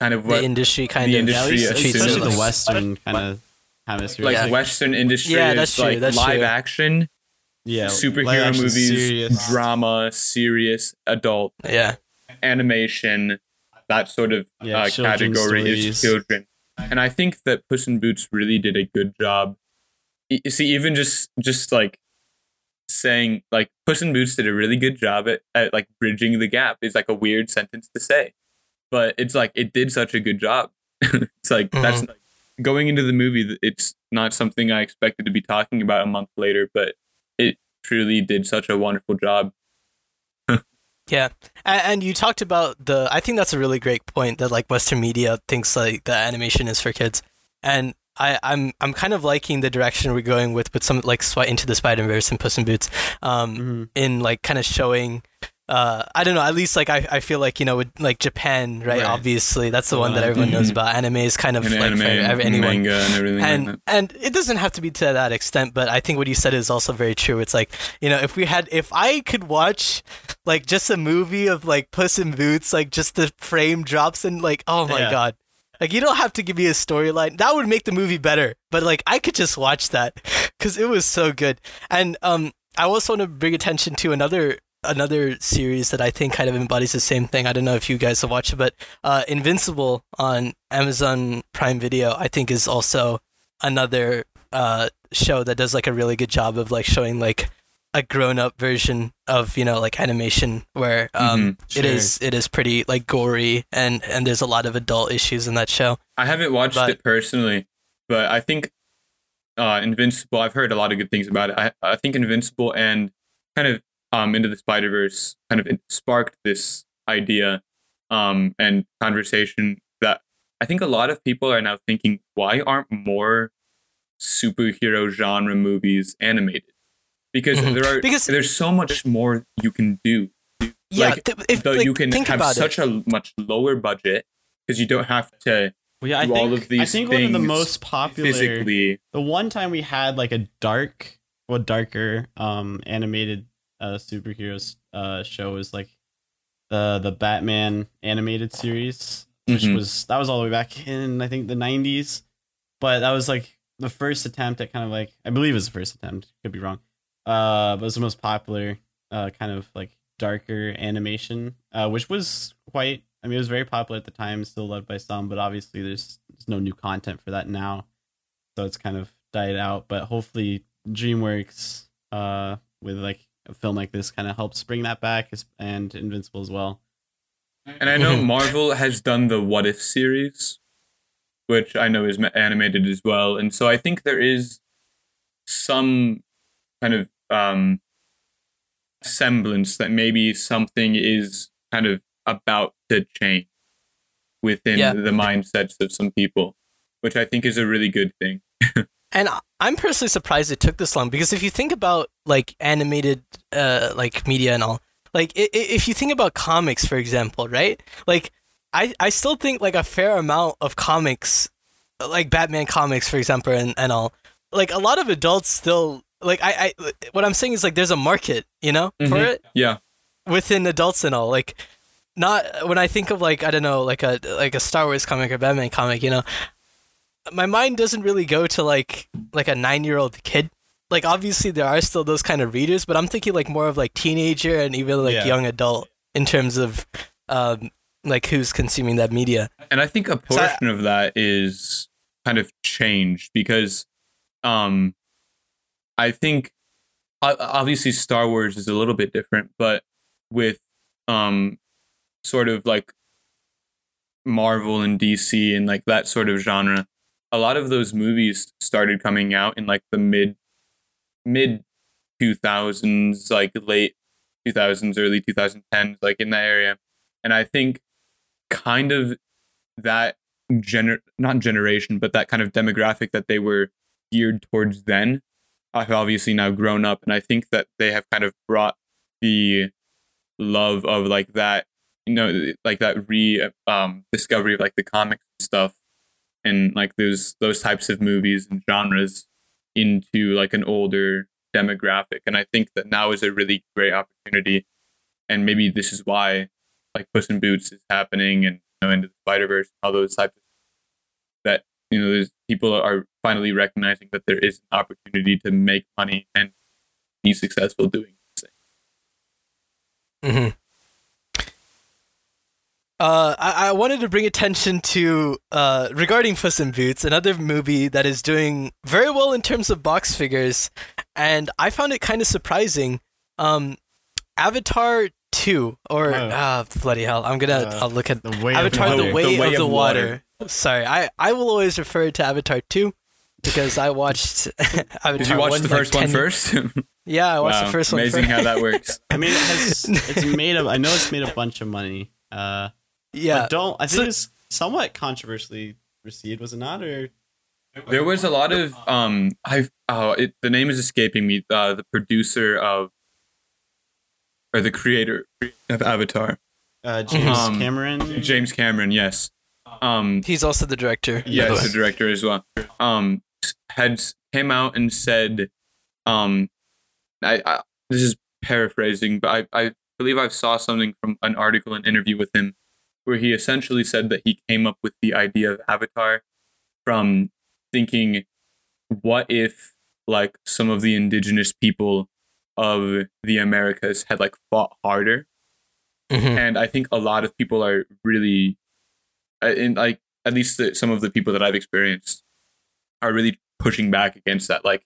kind of the industry kind the of industry treats it assumes- especially the Western kind of hemisphere. like Yeah. Western industry Yeah, is that's true, like that's live true. action, yeah, superhero action, movies, serious. drama, serious, adult Yeah. animation, that sort of Yeah, uh, children's category is children. And I think that Puss in Boots really did a good job. You see, even just just like saying like Puss in Boots did a really good job at, at like bridging the gap is like a weird sentence to say, but it's like it did such a good job. it's like that's going into the movie. It's not something I expected to be talking about a month later, but it truly did such a wonderful job. Yeah, and, and you talked about the. I think that's a really great point that like Western media thinks like the animation is for kids, and I, I'm I'm kind of liking the direction we're going with with some like Swi- into the Spider Verse and Puss in Boots, um, Mhm. in like kind of showing. Uh, I don't know. At least like I, I feel like you know with like Japan, right? Right. Obviously, that's the one that everyone knows Mhm. about. Anime is kind of And like anime for every- anyone manga and everything like and that. and it doesn't have to be to that extent but i think what you said is also very true it's like you know if we had if i could watch like just a movie of like puss in boots like just the frame drops and like oh my Yeah. god like you don't have to give me a storyline that would make the movie better but like i could just watch that because it was so good and um i also want to bring attention to another another series that i think kind of embodies the same thing i don't know if you guys have watched it but uh invincible on amazon prime video i think is also another uh show that does like a really good job of like showing like a grown-up version of you know like animation where um Sure. it is it is pretty like gory and and there's a lot of adult issues in that show I haven't watched But- it personally, but I think uh, Invincible. I've heard a lot of good things about it. I, I think Invincible and kind of um, into the Spider Verse kind of it sparked this idea um, and conversation that I think a lot of people are now thinking: Why aren't more superhero genre movies animated? Because Mhm. there are Because- there's so much more you can do. yeah Like, th- if Though like, you can think have about it such a much lower budget because you don't have to Well, yeah, I do think all of these. I these think one of the most popular physically the one time we had like a dark well darker um animated uh superheroes uh show was like the the Batman animated series which Mhm. was that was all the way back in I think the 90s but that was like the first attempt at kind of like I believe it was the first attempt could be wrong uh but it was the most popular uh kind of like darker animation uh which was quite I mean it was very popular at the time still loved by some but obviously there's there's no new content for that now so it's kind of died out but hopefully DreamWorks uh with like a film like this kind of helps bring that back and Invincible as well and I know. Marvel has done the What If series, which I know is animated as well, and so I think there is some kind of um, semblance that maybe something is kind of about to change within Yeah. the mindsets of some people, which I think is a really good thing. And I'm personally surprised it took this long because if you think about like animated uh like media and all, like if you think about comics for example, right? Like I I still think like a fair amount of comics like Batman comics for example and, and all. Like a lot of adults still like I, I what I'm saying is like there's a market, you know, for Mhm. it Yeah, within adults and all. Like not when I think of like I don't know, like a like a Star Wars comic or Batman comic, you know, my mind doesn't really go to like like a nine year old kid. Like obviously there are still those kind of readers, but I'm thinking like more of like teenager and even like Yeah. young adult in terms of um like who's consuming that media. and I think a So I- portion of that is kind of changed because um I think obviously Star Wars is a little bit different, but with um sort of like Marvel and DC and like that sort of genre, a lot of those movies started coming out in like the mid mid 2000s, like late 2000s, early 2010s, like in that area. And I think kind of that gener not generation, but that kind of demographic that they were geared towards then I've obviously now grown up. And I think that they have kind of brought the love of like that, you know, like that re um, discovery of like the comics and stuff and like those those types of movies and genres into like an older demographic. And I think that now is a really great opportunity. And maybe this is why like Puss in Boots is happening and you know, into the Spider Verse, all those types of that you know, there's people are finally recognizing that there is an opportunity to make money and be successful doing this thing. Mm-hmm. Uh, I, I wanted to bring attention to uh, regarding Puss in Boots, another movie that is doing very well in terms of box figures, and I found it kind of surprising. Um, Avatar two, or Oh. ah, bloody hell, I'm gonna Uh, I'll look at The way Avatar: of The water. Way, The Way of the Water. Water. Sorry, I, I will always refer to Avatar two because I watched Avatar. Did you watch one, the first one 10 first? Yeah, I watched wow, the first one. amazing first. how that works. I mean, it has, it's made a. I know it's made a bunch of money. Uh, yeah, But don't I think So- it's somewhat controversially received, was it not? Or There was a lot of um I oh it, the name is escaping me. Uh, the producer of or the creator of Avatar, uh, James Um, Cameron? James Cameron. Yes. Um. he's also the director. Yes, the director as well. Um. Had came out and said, um, I, I this is paraphrasing, but I I believe I saw something from an article, an interview with him, where he essentially said that he came up with the idea of Avatar from thinking, what if like some of the indigenous people of the Americas had like fought harder Mhm. and I think a lot of people are really, uh, in like at least the, some of the people that I've experienced, are really pushing back against that. Like,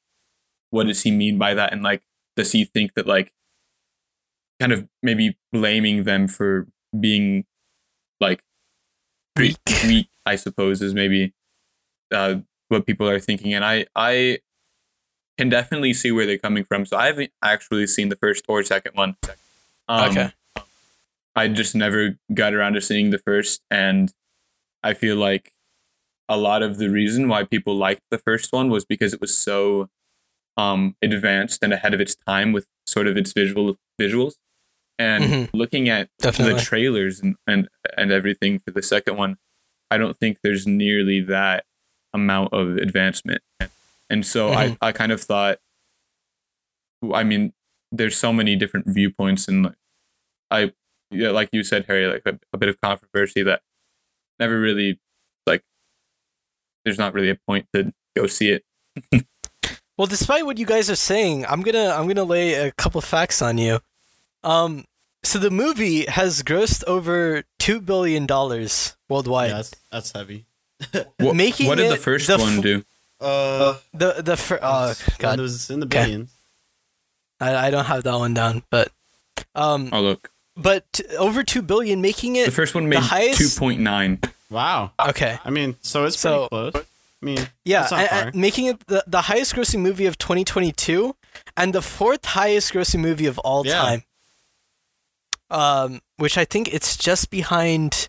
what does he mean by that? And like, does he think that like, kind of maybe blaming them for being like Weak. I suppose, is maybe uh, what people are thinking. And I I can definitely see where they're coming from. So I haven't actually seen the first or second one. Um, Okay. I just never got around to seeing the first, and I feel like a lot of the reason why people liked the first one was because it was so um, advanced and ahead of its time with sort of its visual visuals. And Mhm. looking at Definitely. the trailers and, and and everything for the second one, I don't think there's nearly that amount of advancement. And so Mhm. I, I kind of thought, I mean, there's so many different viewpoints, and like, I, yeah, like you said, Harry, like a, a bit of controversy that never really, like, there's not really a point to go see it. Well, despite what you guys are saying, I'm gonna I'm gonna lay a couple facts on you. Um, so the movie has grossed over two billion dollars worldwide. yeah, that's, that's heavy. What, Making what did the first the one f- do? Uh, The the fir- oh god, it was in the Okay. billions. I, I don't have that one down, but um, Oh look, but t- over two billion, making it the first one made highest- two point nine. Wow. okay. I mean, so it's So- pretty close. I mean, Yeah, That's not and- far. and making it the, the highest grossing movie of 2022 and the fourth highest grossing movie of all Yeah. time. Um, which I think it's just behind.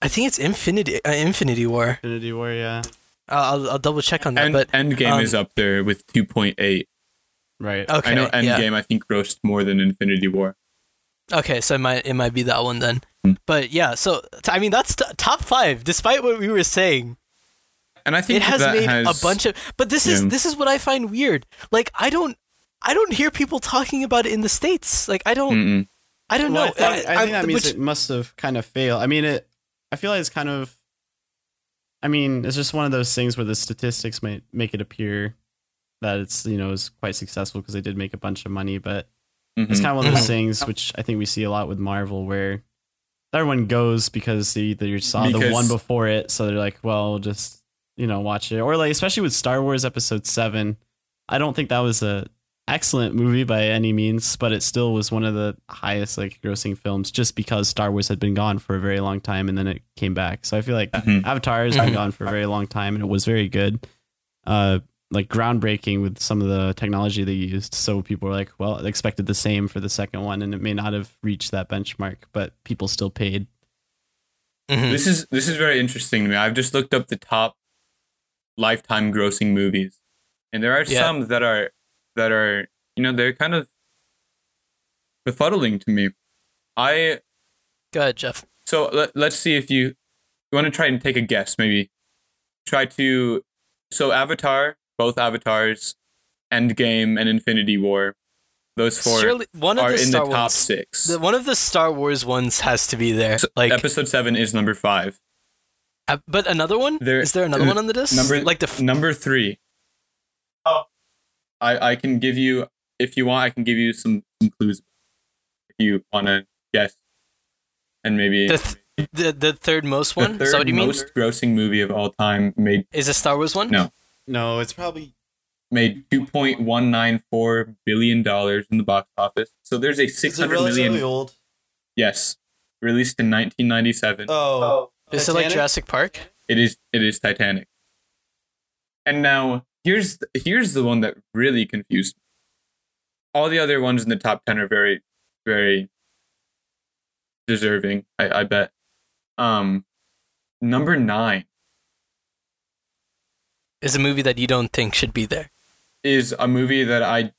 I think it's Infinity uh, Infinity War. Infinity War, yeah. Uh, I'll, I'll double check on that. And but Endgame um, is up there with two point eight. Right. okay, I know yeah. Endgame. I think grossed more than Infinity War. Okay, so it might it might be that one then. Hmm. But yeah, so I mean that's t- top five. Despite what we were saying, And I think it has that made has, a bunch of. But this is this is what I find weird. Like I don't I don't hear people talking about it in the states. Like I don't Mm-mm. I don't Well, know. I think, I think I'm- that means which- it must have kind of failed. I mean, it. I feel like it's kind of. I mean, it's just one of those things where the statistics might make it appear that it's you know is quite successful because they did make a bunch of money, but it's Mhm. kind of one of those things which I think we see a lot with Marvel where everyone goes because they either saw the one before it, so they're like, well, we'll just you know watch it, or like especially with Star Wars Episode Seven. I don't think that was a excellent movie by any means, but it still was one of the highest like grossing films just because Star Wars had been gone for a very long time and then it came back. So I feel like Mhm. Avatar has been Mhm. gone for a very long time and it was very good. Uh, like groundbreaking with some of the technology they used. So people were like, well, expected the same for the second one, and it may not have reached that benchmark, but people still paid. Mhm. This is this is very interesting to me. I've just looked up the top lifetime grossing movies, and there are Yeah. some that are that are you know they're kind of befuddling to me. I Go ahead, Jeff. so let, let's see if you you want to try and take a guess. Maybe try to so Avatar, both Avatars, Endgame, and Infinity War. Those four Surely one of are the in Star the top Wars. six. The, one of the Star Wars ones has to be there. So like, episode seven is number five. uh, but another one? There- Is there another uh, one on the list? Number like the f- number three. I I can give you if you want. I can give you some, some clues if you want to guess, and maybe the, th- the the third most one. the third Is that what you mean? most grossing movie of all time made Is a Star Wars one? No. No, it's probably made two point one nine four billion dollars in the box office. So there's a six hundred million. old. Yes, released in nineteen ninety seven. Oh, Is it like Jurassic Park? It is it is Titanic. And now here's here's the one that really confused me. All the other ones in the top ten are very, very deserving. I, I bet. Um, number nine is a movie that you don't think should be there. Is a movie that I.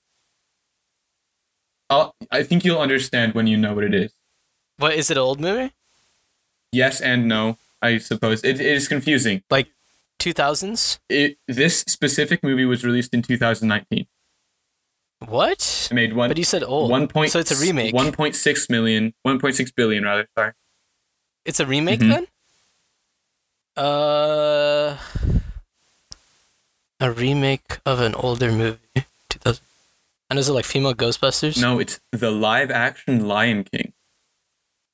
i I think you'll understand when you know what it is. What is it? An old movie? Yes and no. I suppose it, it is confusing. Like 2000s? It, this specific movie was released in 2019. What? It made one. But you said old. One point, so it's a remake. 1.6 million. 1.6 billion, rather. Sorry. It's a remake mm-hmm. then? Uh, a remake of an older movie. 2000. And is it like female Ghostbusters? No, it's the live action Lion King.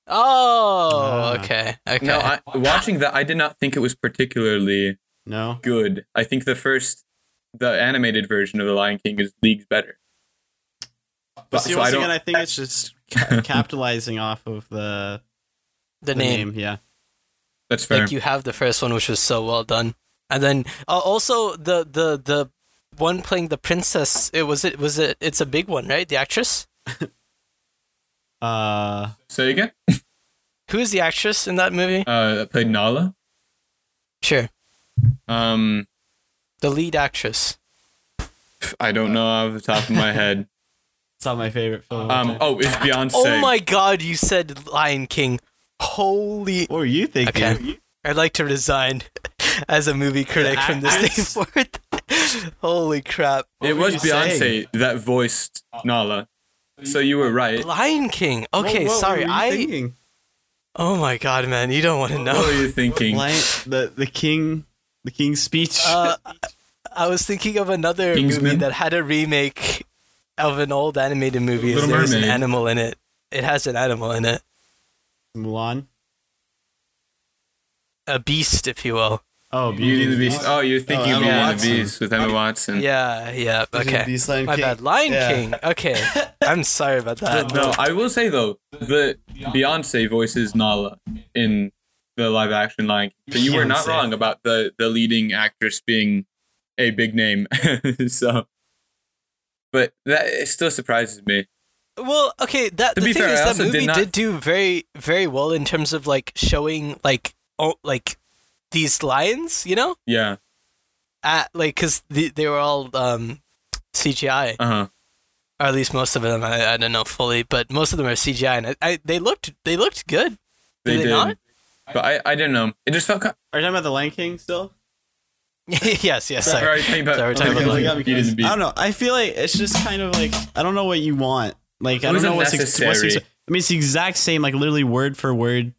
Oh, okay. Okay. No, I, watching that, I did not think it was particularly no. good. I think the first, the animated version of the Lion King is leagues better. But see, so I once don't- again, I think it's just ca- capitalizing off of the, the, the name. name. Yeah. That's fair. Like you have the first one, which was so well done, and then uh, also the the the one playing the princess. It was it was it. It's a big one, right? The actress. Uh, Say again. Who is the actress in that movie? Uh, played Nala. Sure, Um, the lead actress. I don't know off the top of my head. it's not my favorite film. Um, oh, it's Beyonce. Oh my God! You said Lion King. Holy! what were you thinking? Okay. I'd like to resign as a movie critic from this day forth. Holy crap! What it was Beyonce saying? that voiced Nala. So you were right. Lion King. Okay, What- what sorry. were you I. thinking? Oh my God, man! You don't want to know. What know. were you thinking? Lion, the the king, the king's speech. Uh, I was thinking of another movie Kingsman? that had a remake of an old animated movie. Little There's an Mermaid. animal in it. It has an animal in it, Mulan. a beast, if you will. Oh, Beauty and the Beast. Oh, you're thinking Oh, of Emma Beauty and the Beast with Emma Watson. Yeah, yeah. Okay, Beast, Lion my King. bad. Lion Yeah. King. Okay, I'm sorry about that. No, I will say though, the Beyonce voices Nala in the live action Lion King. So you were not wrong about the the leading actress being a big name. so, but that it still surprises me. Well, okay. That To the be thing fair, is I that also did movie not- did do very, very well in terms of like showing like oh like these lions, you know, Yeah. at like because the, they were all um CGI, Uh huh. or at least most of them. I, I don't know fully, but most of them are CGI, and I, I they looked they looked good. They they did. not? But I I didn't know. It just felt. Kind Are you talking about the Lion King still? yes, yes. Sorry, Sorry. talking about, Sorry, talking talking about about Lion Beauty I don't know. I feel like it's just kind of like I don't know what you want. Like I don't know wasn't what's, ex- what's necessary. ex- I mean, it's the exact same, like literally word for word,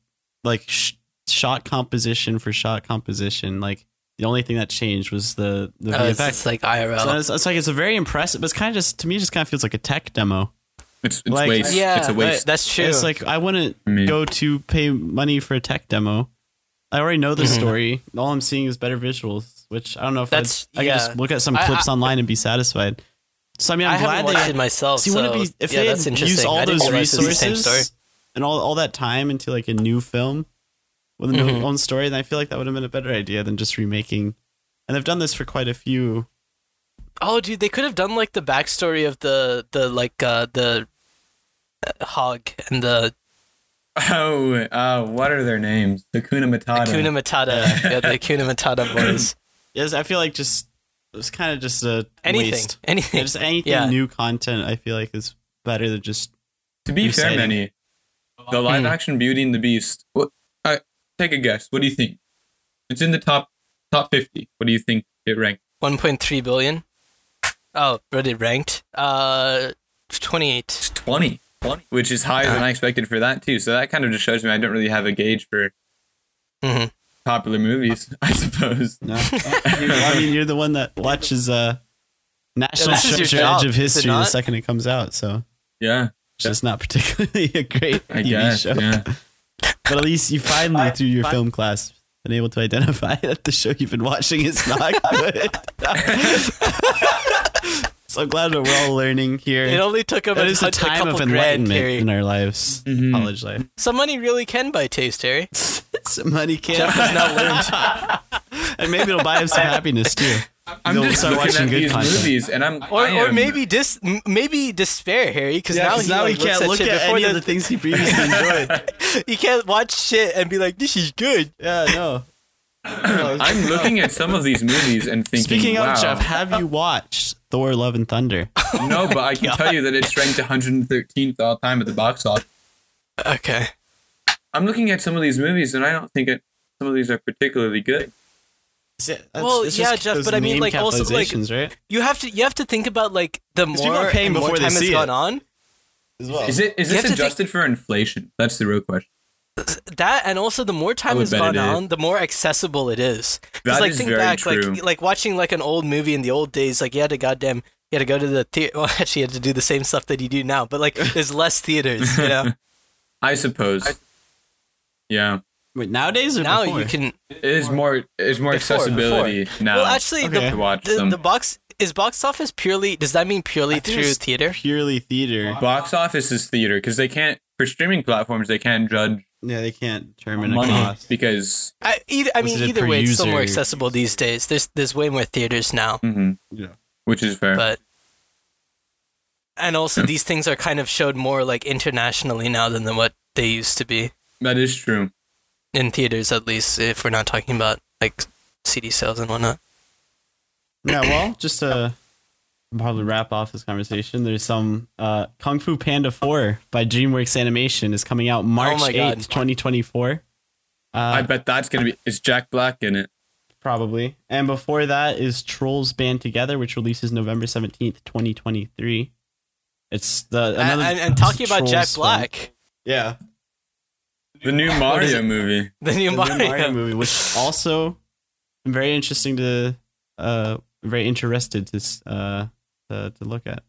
like sh- shot composition for shot composition. Like the only thing that changed was the the oh, it's, VFX. it's like IRL. So it's, it's like it's a very impressive, but it's kind of just to me, it just kind of feels like a tech demo. It's, it's Like- waste. yeah, it's a waste. that's true. It's like I wouldn't I mean, go to pay money for a tech demo. I already know the Mhm. story. All I'm seeing is better visuals, which I don't know if That's- I'd, I yeah. can just look at some clips I- online and be satisfied. So I mean, I'm I glad they watched had, it myself. See, so wouldn't it be if yeah, they that's had interesting. used all those realize it was the same resources and all, all that time into like a new film with a new Mhm. own story, then I feel like that would have been a better idea than just remaking. And they've done this for quite a few Oh, dude, they could have done like the backstory of the the like uh the uh, hog and the Oh, uh, what are their names? The Kuna Matata. Hakuna Matata, yeah, the Hakuna Matata boys. Yes, I feel like just it was kind of just a Anything, waste. anything. Yeah, just anything Yeah. new content. I feel like is better than just to be fair, many the live Hmm. action Beauty and the Beast. What? Uh, take a guess. What do you think? It's in the top top fifty. What do you think it ranked? 1.3 billion. Oh, but it ranked. Uh, 28. It's 20. 20. Which is higher than I expected for that too. So that kind of just shows me I don't really have a gauge for hmm popular movies. I suppose. no. I mean, you're the one that watches uh, National this is your Treasure Edge of History the second it comes out. So Yeah, it's just not particularly a great I TV guess. show. Yeah. But at least you finally, through your film class, been able to identify that the show you've been watching is not good. so glad that we're all learning here. It only took him a, is a a time couple of enlightenment in our lives, Mhm. college life. Some money really can buy taste, Harry. some money can Jeff has now learned. and maybe it'll buy him some happiness too. I'm You'll just start looking watching at good these content. movies, and I'm Or, I or maybe dis, maybe despair, Harry, because Yeah, now 'cause he, now like, he can't at look shit at any the, of the things he previously enjoyed. he can't watch shit and be like, "This is good." Yeah, no. I'm looking at some of these movies and thinking, Speaking wow. of Jeff, have you watched Thor: Love and Thunder? no, but I can tell you that it's ranked 113th all time at the box office. Okay. I'm looking at some of these movies, and I don't think it, some of these are particularly good. Well, yeah, Jeff, but I mean, like, also, like- right? You have to you have to think about like the 'Cause people are more paying and more before they time has see gone on. As well. Is it is You this have to think- adjusted for inflation? That's the real question. That and also the more time has gone on, the more accessible it is. 'Cause, That like is think very back, true. like like watching like an old movie in the old days, like you had to goddamn you had to go to the theater. Well, actually, you had to do the same stuff that you do now, but like there's less theaters. You know, I suppose. yeah, Wait, nowadays or now before? you can. it is more. It's more Before, accessibility now. Well, actually, Okay. to watch the, the them. the box is box office purely. Does that mean purely I think through it's theater? purely theater. box office is theater because they can't for streaming platforms. They can't judge Yeah, they can't determine a money cost. because. I, either, I mean, either per way, it's still more accessible these days. There's there's way more theaters now, hmm Yeah. Which is fair. but and also these things are kind of showed more like internationally now than, than what they used to be that is true. In theaters, at least if we're not talking about like CD sales and whatnot. Yeah, well, just to probably wrap off this conversation, there's some uh, Kung Fu Panda 4 by DreamWorks Animation is coming out March Oh 8th, 2024. Uh, I bet that's gonna be. Is Jack Black in it? probably. And before that is Trolls Band Together, which releases November 17th, 2023. It's the And, another and, and talking about Jack Trolls film. Black, Yeah. The new Mario movie. the new the Mario. new Mario movie, which also I'm very interesting to uh very interested to uh to, to look at.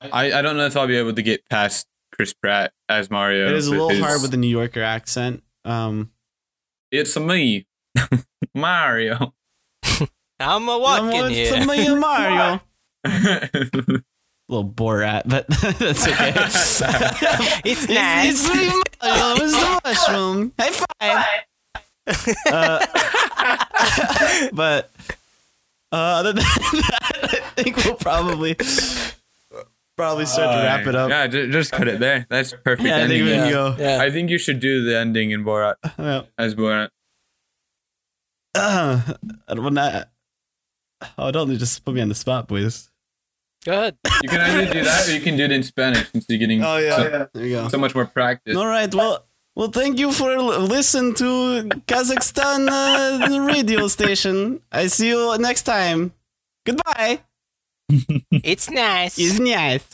I, I don't know if I'll be able to get past Chris Pratt as Mario. It is a little his- hard with the New Yorker accent. Um It's me, Mario. I'm a walking it's here. me Mario. Little Borat, but that's okay. It's nice. It's, it's me, Mario. It's the mushroom. High five. Uh, but uh, other than that, I think we'll probably probably start to wrap it up. Yeah, ju- just cut it there. That's perfect Yeah, I think ending. we can yeah, go. yeah. I think you should do the ending in Borat Yeah. as Borat. Uh, I don't want to. Oh, don't just put me on the spot, boys. Go ahead. You can either do that or you can do it in Spanish since you're getting Oh, so, There you go. so much more practice. All right. Well, well, thank you for listening to Kazakhstan uh, radio station. I see you next time. Goodbye. It's nice. It's nice.